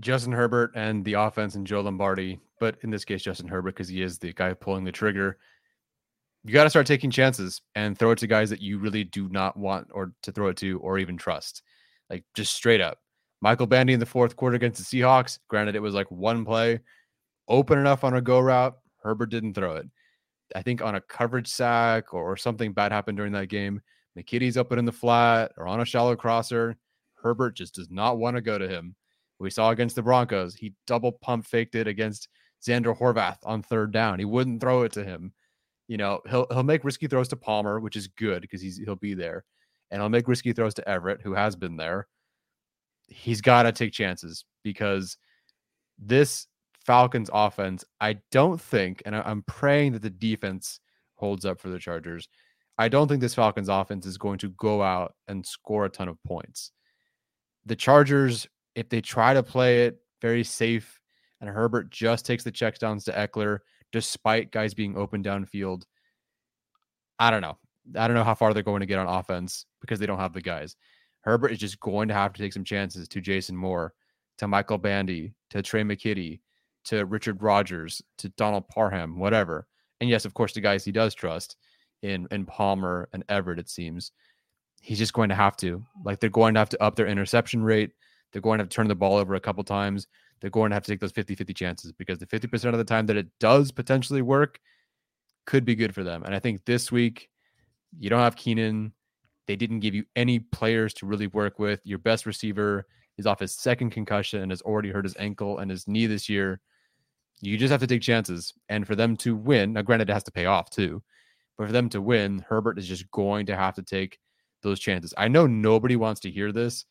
Justin Herbert and the offense and Joe Lombardi, but in this case, Justin Herbert, because he is the guy pulling the trigger. You got to start taking chances and throw it to guys that you really do not want or to throw it to or even trust. Like just straight up. Michael Bandy in the fourth quarter against the Seahawks. Granted, it was like one play, open enough on a go route. Herbert didn't throw it. I think on a coverage sack or, or something bad happened during that game. McKitty's open in the flat or on a shallow crosser. Herbert just does not want to go to him. We saw against the Broncos, he double pump faked it against Zander Horvath on third down. He wouldn't throw it to him. You know, he'll he'll make risky throws to Palmer, which is good because he's he'll be there, and he'll make risky throws to Everett, who has been there. He's got to take chances because this Falcons offense, I don't think, and I'm praying that the defense holds up for the Chargers. I don't think this Falcons offense is going to go out and score a ton of points. The Chargers if they try to play it very safe and Herbert just takes the checkdowns to Ekeler despite guys being open downfield, I don't know. I don't know how far they're going to get on offense because they don't have the guys. Herbert is just going to have to take some chances to Jason Moore, to Michael Bandy, to Trey McKitty, to Richard Rogers, to Donald Parham, whatever. And yes, of course, the guys he does trust in in Palmer and Everett, it seems. He's just going to have to. Like they're going to have to up their interception rate. They're going to have to turn the ball over a couple times. They're going to have to take those 50 50 chances because the 50% of the time that it does potentially work could be good for them. And I think this week, you don't have Keenan. They didn't give you any players to really work with. Your best receiver is off his second concussion and has already hurt his ankle and his knee this year. You just have to take chances. And for them to win, now granted, it has to pay off too, but for them to win, Herbert is just going to have to take those chances. I know nobody wants to hear this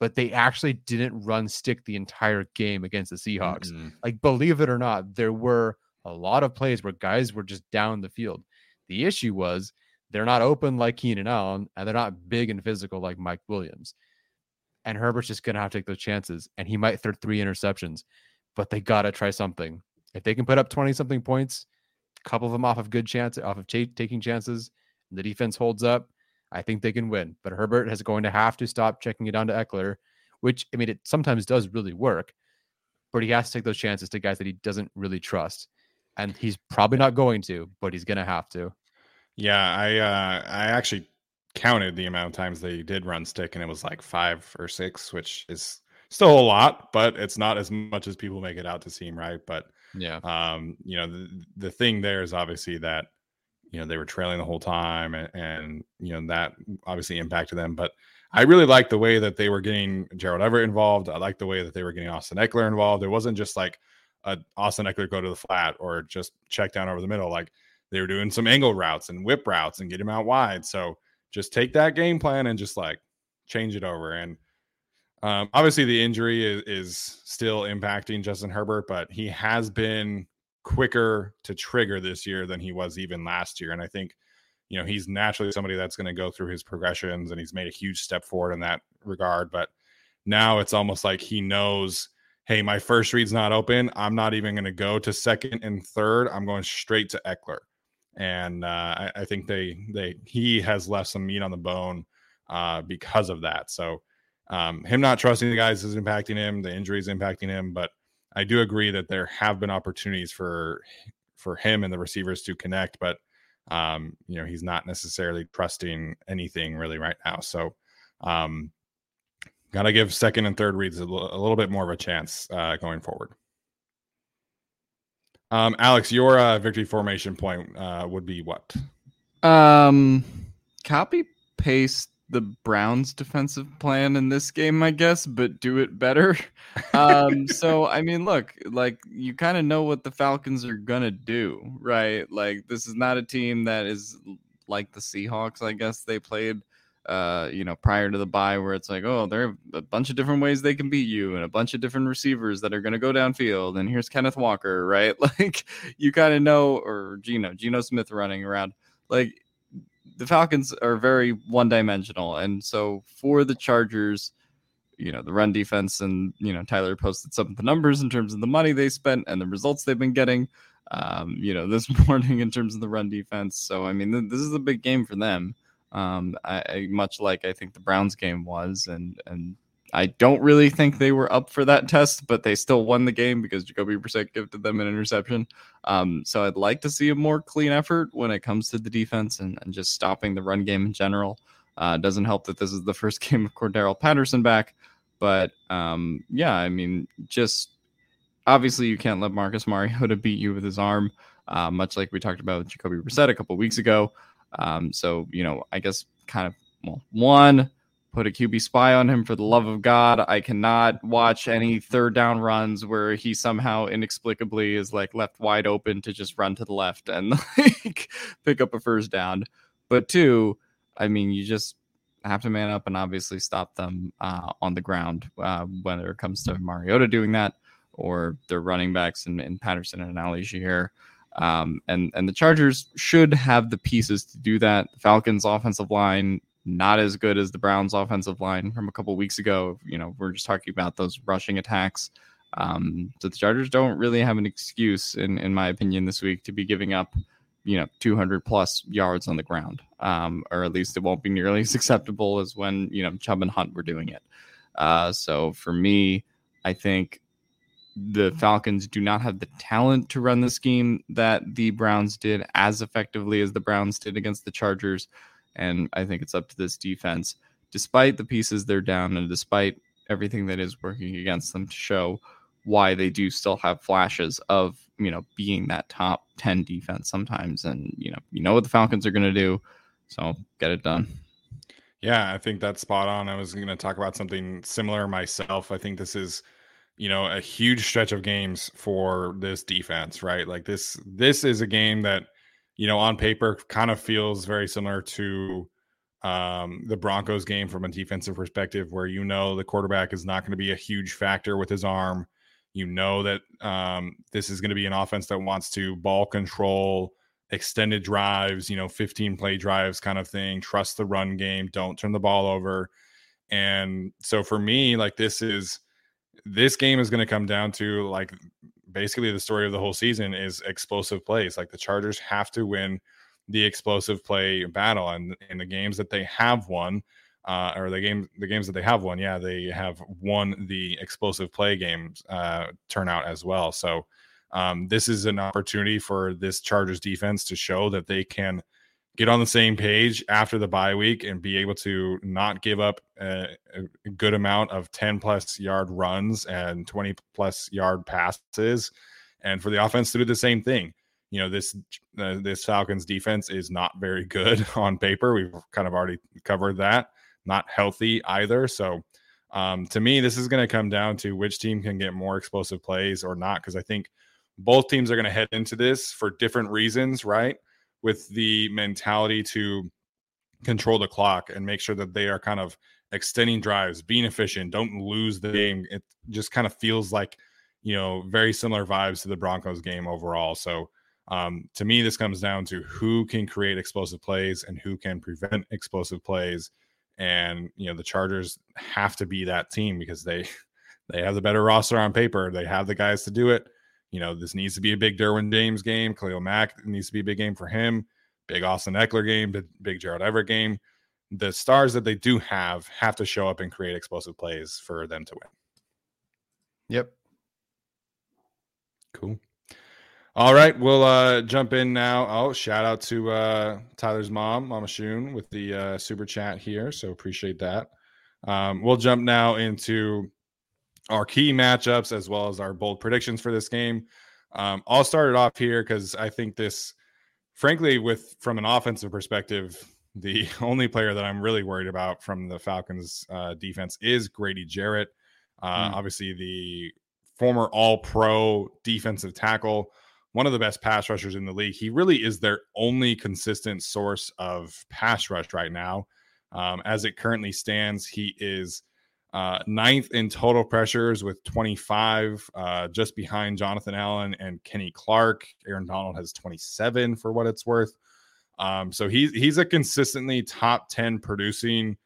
but they actually didn't run stick the entire game against the Seahawks. Mm-hmm. Like, believe it or not, there were a lot of plays where guys were just down the field. The issue was they're not open like Keenan Allen, and they're not big and physical like Mike Williams. And Herbert's just going to have to take those chances, and he might throw three interceptions, but they got to try something. If they can put up 20 something points, a couple of them off of good chance, off of ch- taking chances, the defense holds up, I think they can win. But Herbert is going to have to stop checking it down to Ekeler, which I mean, it sometimes does really work, but he has to take those chances to guys that he doesn't really trust. And he's probably not going to, but he's going to have to. Yeah, I uh, I actually counted the amount of times they did run stick, and it was like five or six, which is still a lot, but it's not as much as people make it out to seem, right? But yeah, um, you know, the the thing there is obviously that you know they were trailing the whole time and, and, you know that obviously impacted them but i really like the way that they were getting gerald everett involved. I like the way that they were getting austin ekeler involved. It wasn't just like a austin ekeler go to the flat or just check down over the middle. Like they were doing some angle routes and whip routes and get him out wide. So just take that game plan and just like change it over. And um, obviously the injury is, is still impacting justin herbert but he has been quicker to trigger this year than he was even last year. And I think, you know, he's naturally somebody that's going to go through his progressions and he's made a huge step forward in that regard. But now it's almost like he knows, hey, my first read's not open. I'm not even going to go to second and third. I'm going straight to Ekeler. And uh, I, I, think they they he has left some meat on the bone uh, because of that. So um, him not trusting the guys is impacting him. The injury is impacting him, but I do agree that there have been opportunities for for him and the receivers to connect, but um, you know, he's not necessarily trusting anything really right now. So um gotta give second and third reads a, l- a little bit more of a chance uh going forward. Um, Alex, your uh, victory formation point uh, would be what? Um, copy paste the Browns defensive plan in this game, I guess, but do it better. [laughs] Um, so I mean, look, like you kind of know what the Falcons are gonna do, right? Like this is not a team that is like the Seahawks, I guess they played uh, you know, prior to the bye, where it's like, oh, there are a bunch of different ways they can beat you, and a bunch of different receivers that are going to go downfield. And here's Kenneth Walker, [laughs] right? Like you kind of know, or Geno, Geno Smith running around. Like the Falcons are very one dimensional, and so for the Chargers, you know, the run defense, and you know, Tyler posted some of the numbers in terms of the money they spent and the results they've been getting. Um, you know, [laughs] this morning in terms of the run defense. So I mean, th- this is a big game for them um, I, I, much like I think the Browns game was, and and I don't really think they were up for that test, but they still won the game because Jacoby Brissett gifted them an interception. Um, so I'd like to see a more clean effort when it comes to the defense and, and just stopping the run game in general. Uh, doesn't help that this is the [laughs] first game of Cordarrelle Patterson back, but um, yeah, I mean, just obviously you can't let Marcus Mariota [laughs] beat you with his arm, uh, much like we talked about with Jacoby Brissett a couple weeks ago. Um, so, you know, I guess kind of, well, one, put a QB spy on him for the love of God. I cannot watch any third down runs where he somehow inexplicably is like left wide open to just run to the left and [laughs] like pick up a first down. But two, I mean, you just have to man up and obviously stop them uh, on the ground, uh, whether it comes to Mariota doing that or their running backs and, Patterson and Allgeier. Um, and and the Chargers should have the pieces to do that. The Falcons' offensive line not as good as the Browns' offensive line from a couple weeks ago. You know, we're just talking about those rushing attacks. Um, so the Chargers don't really have an excuse, in in my opinion, this week to be giving up, you know, 200 plus yards on the ground, um, or at least it won't be nearly [laughs] as acceptable as when you know Chubb and Hunt were doing it. Uh, so for me, I think the Falcons do not have the talent to run the scheme that the Browns did as effectively as the Browns did against the Chargers. And I think it's up to this defense, despite the pieces they're down and despite everything that is working against them, to show why they do still have flashes of, you know, being that top 10 defense sometimes. And, you know, you know what the Falcons are going to do. So get it done. Yeah, I think that's spot on. I was going to talk about something similar myself. I think this is you know a huge stretch of games for this defense right like this this is a game that you know on paper kind of feels very similar to um, the broncos game from a defensive perspective where you know the quarterback is not going to be a huge factor with his arm. You know that um, this is going to be an offense that wants to ball control extended drives you know 15 play drives kind of thing trust the run game don't turn the ball over. And so for me like this is this game is going to come down to like basically the story of the whole season is explosive plays. Like the Chargers have to win the explosive play battle, and in the games that they have won, uh, or the game the games that they have won, yeah, they have won the explosive play games uh, turnout as well. So um, this is an opportunity for this Chargers defense to show that they can get on the same page after the bye week and be able to not give up a, a, good amount of 10 plus yard runs and 20 plus yard passes. And for the offense to do the same thing. You know this uh, this falcons defense is not very good [laughs] on paper. We've kind of already covered that. Not healthy either. So um, to me this is going to come down to which team can get more explosive plays or not because i think both teams are going to head into this for different reasons right with the mentality to control the clock and make sure that they are kind of extending drives, being efficient, don't lose the game. It just kind of feels like, you know, very similar vibes to the Broncos game overall. So, um, to me, this comes down to who can create explosive plays and who can prevent explosive plays. And you know, the Chargers have to be that team because they [laughs] they have the better roster on paper. They have the guys to do it you know, this needs to be a big Derwin James game. Khalil Mack needs to be a big game for him. Big Austin Ekeler game, big, big Gerald Everett game. The stars that they do have have to show up and create explosive plays for them to win. Yep. Cool. All right, we'll uh, jump in now. Oh, shout out to uh, Tyler's mom, Mama Shun, with the uh, super chat here. So appreciate that. Um, we'll jump now into our key matchups as well as our bold predictions for this game. Um, I'll start it off here because I think this, frankly, with from an offensive perspective, [laughs] the only player that I'm really worried about from the Falcons uh, defense is Grady Jarrett. Uh, mm. Obviously, the former All Pro defensive tackle one of the best pass rushers in the league. He really is their only consistent source of pass rush right now. Um, as it currently stands, he is uh, ninth in total pressures with 25, uh, just behind Jonathan Allen and Kenny Clark. Aaron Donald has 27 for what it's worth. Um, so he's he's a consistently top 10 producing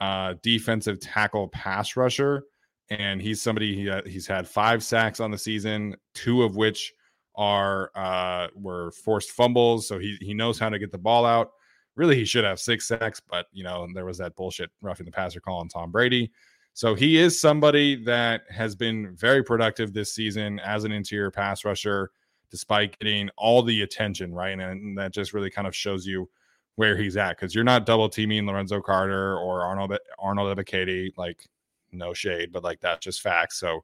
uh, defensive tackle pass rusher, and he's somebody he, uh, he's had five sacks on the season, two of which are uh, were forced fumbles, so he he knows how to get the ball out. Really, he should have six sacks, but you know there was that bullshit roughing the passer call on Tom Brady. So he is somebody that has been very productive this season as an interior pass rusher, despite getting all the attention, right? And that just really kind of shows you where he's at because you're not double teaming Lorenzo Carter or Arnold Arnold Ebiketie, like no shade, but like that's just facts. So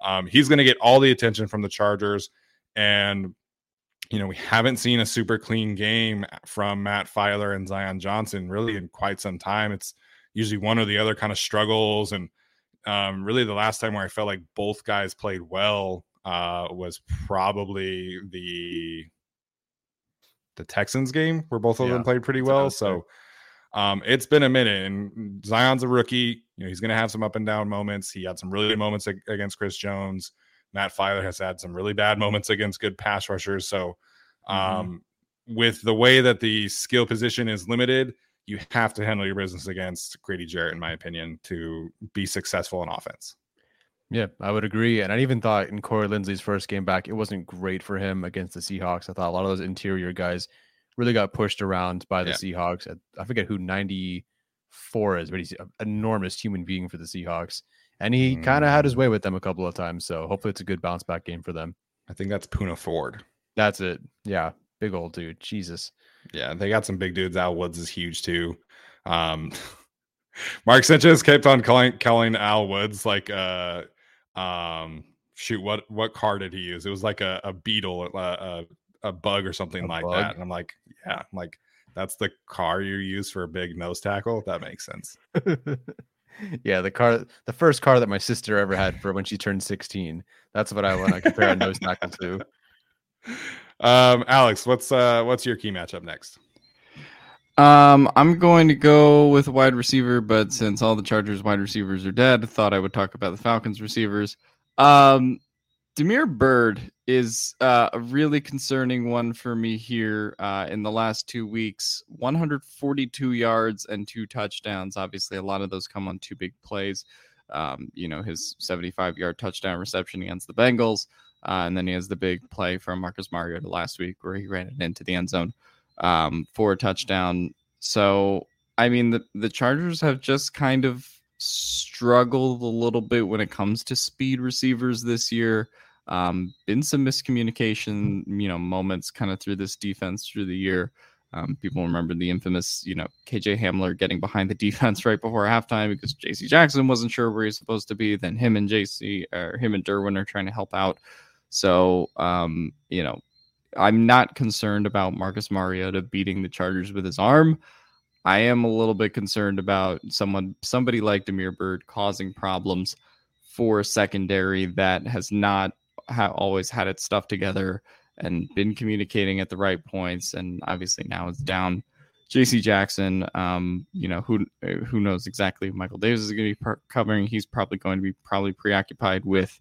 um, he's going to get all the attention from the Chargers. And you know, we haven't seen a super clean game from Matt Feiler and Zion Johnson really in quite some time. It's usually one or the other kind of struggles. And um, really, the last time where I felt like both guys played well uh, was probably the the Texans game, where both of yeah, them played pretty well. So um, it's been a minute, and Zion's a rookie. You know, he's going to have some up and down moments. He had some really good moments against Chris Jones. Matt Feiler has had some really bad moments against good pass rushers. So, mm-hmm. um, mm-hmm. with the way that the skill position is limited, you have to handle your business against Grady Jarrett, in my opinion, to be successful in offense. Yeah, I would agree. And I even thought in Corey Linsley's first game back, it wasn't great for him against the Seahawks. I thought a lot of those interior guys really got pushed around by the yeah. Seahawks. I forget who 94 is, but he's an enormous human being for the Seahawks and he mm. kind of had his way with them a couple of times. So hopefully it's a good bounce back game for them. I think that's Poona Ford. That's it. Yeah, big old dude. Jesus. Yeah, they got some big dudes. Al Woods is huge too. Um, [laughs] Mark Sanchez kept on calling calling Al Woods like uh um shoot what what car did he use? It was like a, a beetle, a, a, a bug or something a like bug? that. And I'm like, yeah, I'm like that's the car you use for a big nose tackle. That makes sense. [laughs] yeah, the car, the first car that my sister ever had for when she turned 16. That's what I want to compare a nose tackle to. [laughs] Um, Alex, what's uh, what's your key matchup next? Um, I'm going to go with wide receiver, but since all the Chargers wide receivers are dead, I thought I would talk about the Falcons receivers. Um, Damiere Byrd is uh, a really concerning one for me here uh, in the last two weeks 142 yards and two touchdowns. Obviously, a lot of those come on two big plays. Um, you know, his 75 yard touchdown reception against the Bengals. Uh, and then he has the big play from Marcus Mariota last week where he ran it into the end zone um, for a touchdown. So, I mean, the, the Chargers have just kind of struggled a little bit when it comes to speed receivers this year. Um, been some miscommunication, you know, moments kind of through this defense through the year. Um, people remember the infamous, you know, KJ Hamler getting behind the [laughs] defense right before halftime because JC Jackson wasn't sure where he's supposed to be. Then him and JC or him and Derwin are trying to help out. So, um, you know, I'm not concerned about Marcus Mariota beating the Chargers with his arm. I am a little bit concerned about someone, somebody like Damiere Byrd, causing problems for a secondary that has not ha- always had its stuff together and been communicating at the right points. And obviously now it's down. J.C. Jackson, um, you know who who knows exactly Michael Davis is going to be covering. He's probably going to be probably preoccupied with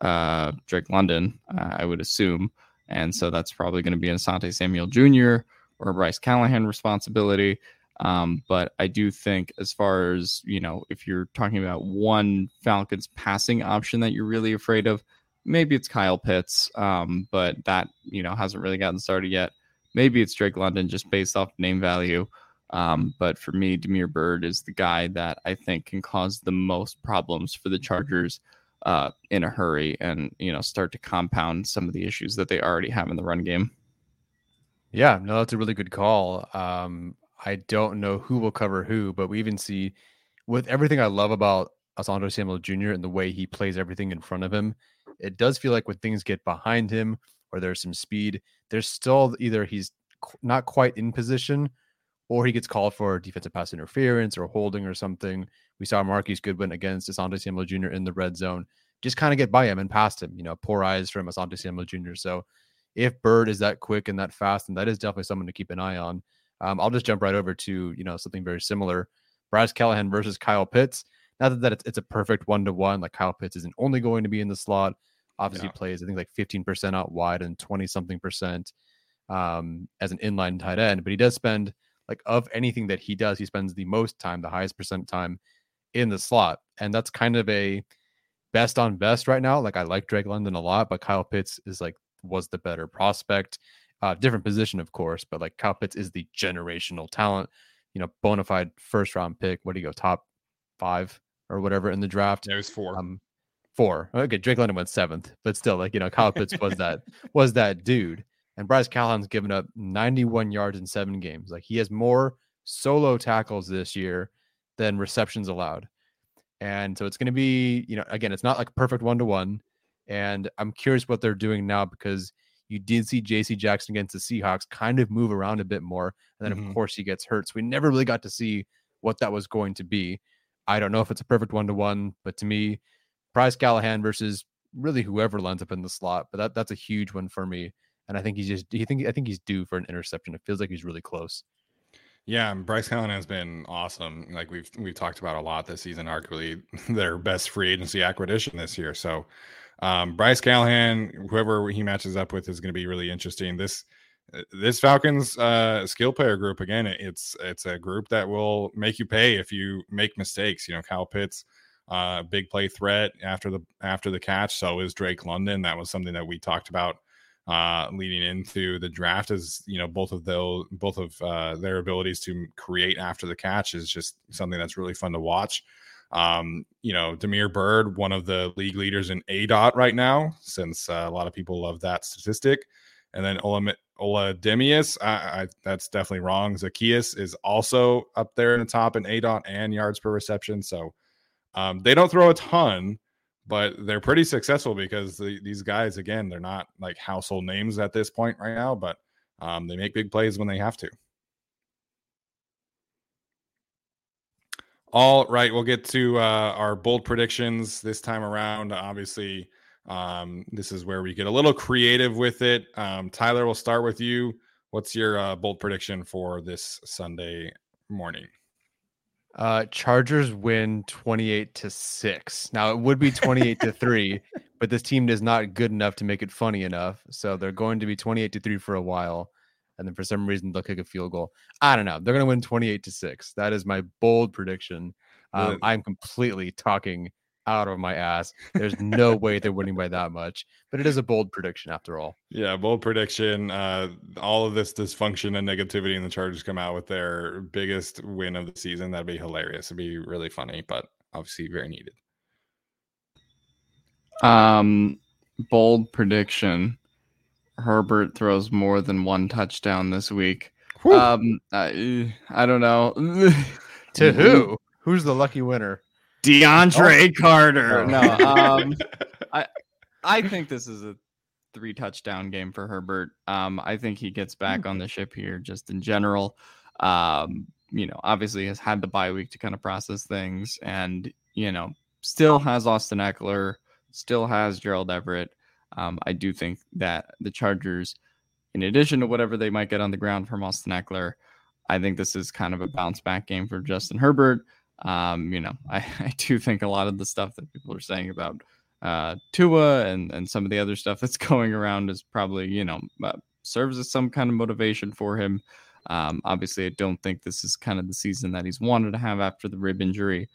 uh, Drake London, uh, I would assume, and so that's probably going to be an Asante Samuel Jr. or Bryce Callahan responsibility. Um, but I do think, as far as you know, if you're talking about one Falcons passing option that you're really afraid of, maybe it's Kyle Pitts, um, but that you know hasn't really gotten started yet. Maybe it's Drake London just based off name value. Um, but for me, Damiere Byrd is the guy that I think can cause the most problems for the Chargers uh, in a hurry and you know start to compound some of the issues that they already have in the run game. Yeah, no, that's a really good call. Um, I don't know who will cover who, but we even see with everything I love about Asante Samuel Jr. and the way he plays everything in front of him, it does feel like when things get behind him or there's some speed, there's still either he's not quite in position or he gets called for defensive pass interference or holding or something. We saw Marquise Goodwin against Asante Samuel Jr. in the red zone, just kind of get by him and past him. You know, poor eyes from Asante Samuel Jr. So if Byrd is that quick and that fast, and that is definitely someone to keep an eye on. Um, I'll just jump right over to you know something very similar. Bryce Callahan versus Kyle Pitts. Not that it's, it's a perfect one to one. Like Kyle Pitts isn't only going to be in the slot. Obviously, yeah. plays I think like 15% out wide and 20 something percent um, as an inline tight end. But he does spend like of anything that he does, he spends the most time, the highest percent time in the slot, and that's kind of a best on best right now. Like I like Drake London a lot, but Kyle Pitts is like was the better prospect. Uh, different position, of course, but like Kyle Pitts is the generational talent. You know, bona fide first round pick. What do you go top five or whatever in the draft? Was four. Um, four. Okay, Drake London went seventh, but still, like you know, Kyle Pitts was that [laughs] was that dude. And Bryce Callahan's given up 91 yards in seven games. Like he has more solo tackles this year than receptions allowed. And so it's going to be, you know, again, it's not like perfect one to one. And I'm curious what they're doing now because you did see JC Jackson against the Seahawks kind of move around a bit more. And then, mm-hmm. of course, he gets hurt. So we never really got to see what that was going to be. I don't know if it's a perfect one to one, but to me, Bryce Callahan versus really whoever lines up in the slot. But that, that's a huge one for me and I think he's just he think I think he's due for an interception. It feels like he's really close. Yeah, Bryce Callahan has been awesome. Like we've we've talked about a lot this season, arguably [laughs] their best free agency acquisition this year. So um, Bryce Callahan, whoever he matches up with, is going to be really interesting. This uh, this Falcons uh, skill player group again, it's it's a group that will make you pay if you make mistakes. You know, Kyle Pitts, uh, big play threat after the after the catch. So is Drake London. That was something that we talked about uh, leading into the draft is you know both of those both of uh, their abilities to create after the catch is just something that's really fun to watch. Um, you know, Damiere Byrd, one of the league leaders in aDOT right now, since uh, a lot of people love that statistic. And then Ola, Ola Demius, I, I, that's definitely wrong. Zaccheaus is also up there in the top in aDOT and yards per reception. So um, they don't throw a ton, but they're pretty successful because the, these guys, again, they're not like household names at this point right now, but um, they make big plays when they have to. All right, we'll get to uh, our bold predictions this time around. Obviously, um, this is where we get a little creative with it. Um, Tyler, we'll start with you. What's your uh, bold prediction for this Sunday morning? Uh, Chargers win 28 to 6. Now it would be 28 to 3, [laughs] but this team is not good enough to make it funny enough. So they're going to be 28 to 3 for a while. And then for some reason they'll kick a field goal. I don't know. They're going to win 28 to 6. That is my bold prediction. Um, I'm completely talking out of my ass. There's no way they're winning by that much, but it is a bold prediction after all. Yeah, bold prediction. Uh, all of this dysfunction and negativity, and the Chargers come out with their biggest win of the season. That'd be hilarious. It'd be really funny, but obviously very needed. Um, bold prediction. Herbert throws more than one touchdown this week. Whew. Um, I, I don't know. [laughs] to who? Who's the lucky winner? DeAndre oh. Carter. No, um, I I think this is a three touchdown game for Herbert. Um, I think he gets back on the ship here just in general. Um, you know, obviously has had the bye week to kind of process things, and you know, still has Austin Ekeler, still has Gerald Everett. Um, I do think that the Chargers, in addition to whatever they might get on the ground from Austin Ekeler, I think this is kind of a bounce back game for Justin Herbert um, you know, I, [laughs] I do think a lot of the stuff that people are saying about uh, Tua and, and some of the other stuff that's [laughs] going around is probably, you know, uh, serves as some kind of motivation for him. Um, obviously, I don't think this is kind of the season that he's wanted to have after the rib injury,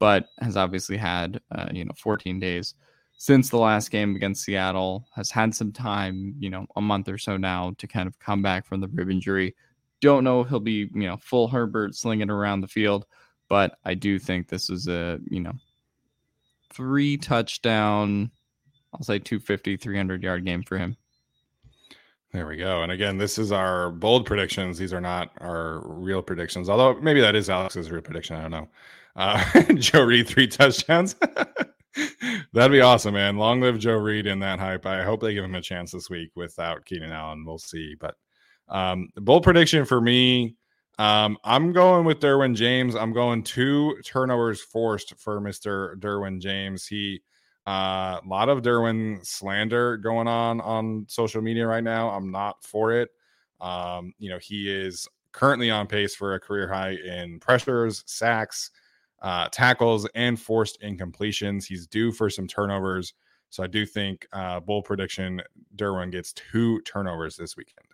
but has obviously had, uh, you know, 14 days since the last game against Seattle, has had some time, you know, a month or so now to kind of come back from the rib injury. Don't know if he'll be, you know, full Herbert slinging around the field. But I do think this is a, you know, three touchdown, I'll say 250, 300 yard game for him. There we go. And again, this is our bold predictions. These are not our real predictions, although maybe that is Alex's real prediction. I don't know. Uh, [laughs] Joe Reed, three touchdowns. [laughs] That'd be awesome, man. Long live Joe Reed in that hype. I hope they give him a chance this week without Keenan Allen. We'll see. But um, bold prediction for me um, I'm going with Derwin James. I'm going two turnovers forced for Mr. Derwin James. He a uh, lot of Derwin slander going on on social media right now. I'm not for it. Um, you know, he is currently on pace for a career high in pressures, sacks, uh, tackles, and forced incompletions. He's due for some turnovers. So I do think uh, bold prediction Derwin gets two turnovers this weekend.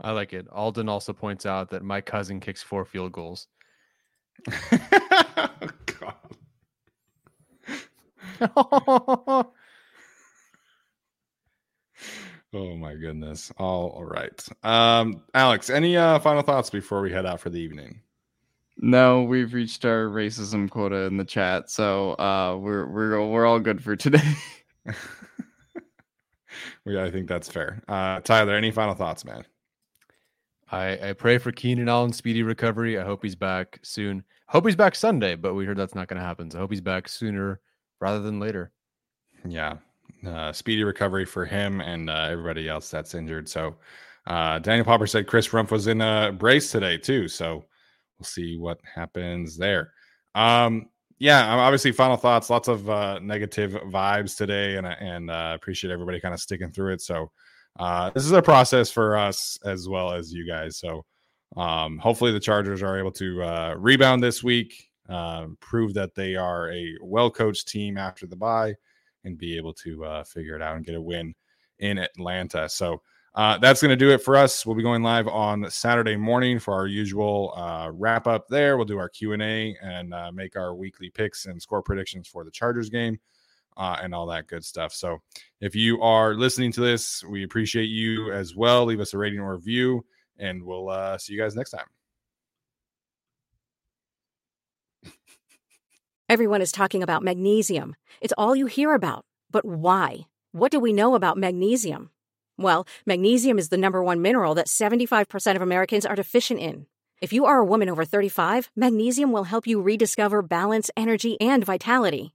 I like it. Alden also points out that my cousin kicks four field goals. [laughs] [laughs] oh my goodness. All, all right. Um, Alex, any uh, final thoughts before we head out for the evening? No, we've reached our racism quota in the chat, so uh, we're we're we're all good for today. [laughs] yeah, I think that's fair. Uh, Tyler, any final thoughts, man? I, I pray for Keenan Allen speedy recovery. I hope he's back soon. Hope he's back Sunday, but we heard that's not going to happen. So I hope he's back sooner rather than later. Yeah, uh, speedy recovery for him and uh, everybody else that's injured. So uh, Daniel Popper said Chris Rumph was in a brace today too. So we'll see what happens there. Um, yeah, obviously, final thoughts. Lots of uh, negative vibes today, and and uh, appreciate everybody kind of sticking through it. So uh, this is a process for us as well as you guys. So um, hopefully the Chargers are able to uh, rebound this week, uh, prove that they are a well coached team after the bye, and be able to uh, figure it out and get a win in Atlanta. So uh, that's going to do it for us. We'll be going live on Saturday morning for our usual uh, wrap up. There, we'll do our Q and A and make our weekly picks and score predictions for the Chargers game uh, and all that good stuff. So if you are listening to this, we appreciate you as well. Leave us a rating or review, and we'll uh, see you guys next time. Everyone is talking about magnesium. It's all you hear about. But why? What do we know about magnesium? Well, magnesium is the number one mineral that 75% of Americans are deficient in. If you are a woman over 35, magnesium will help you rediscover balance, energy, and vitality.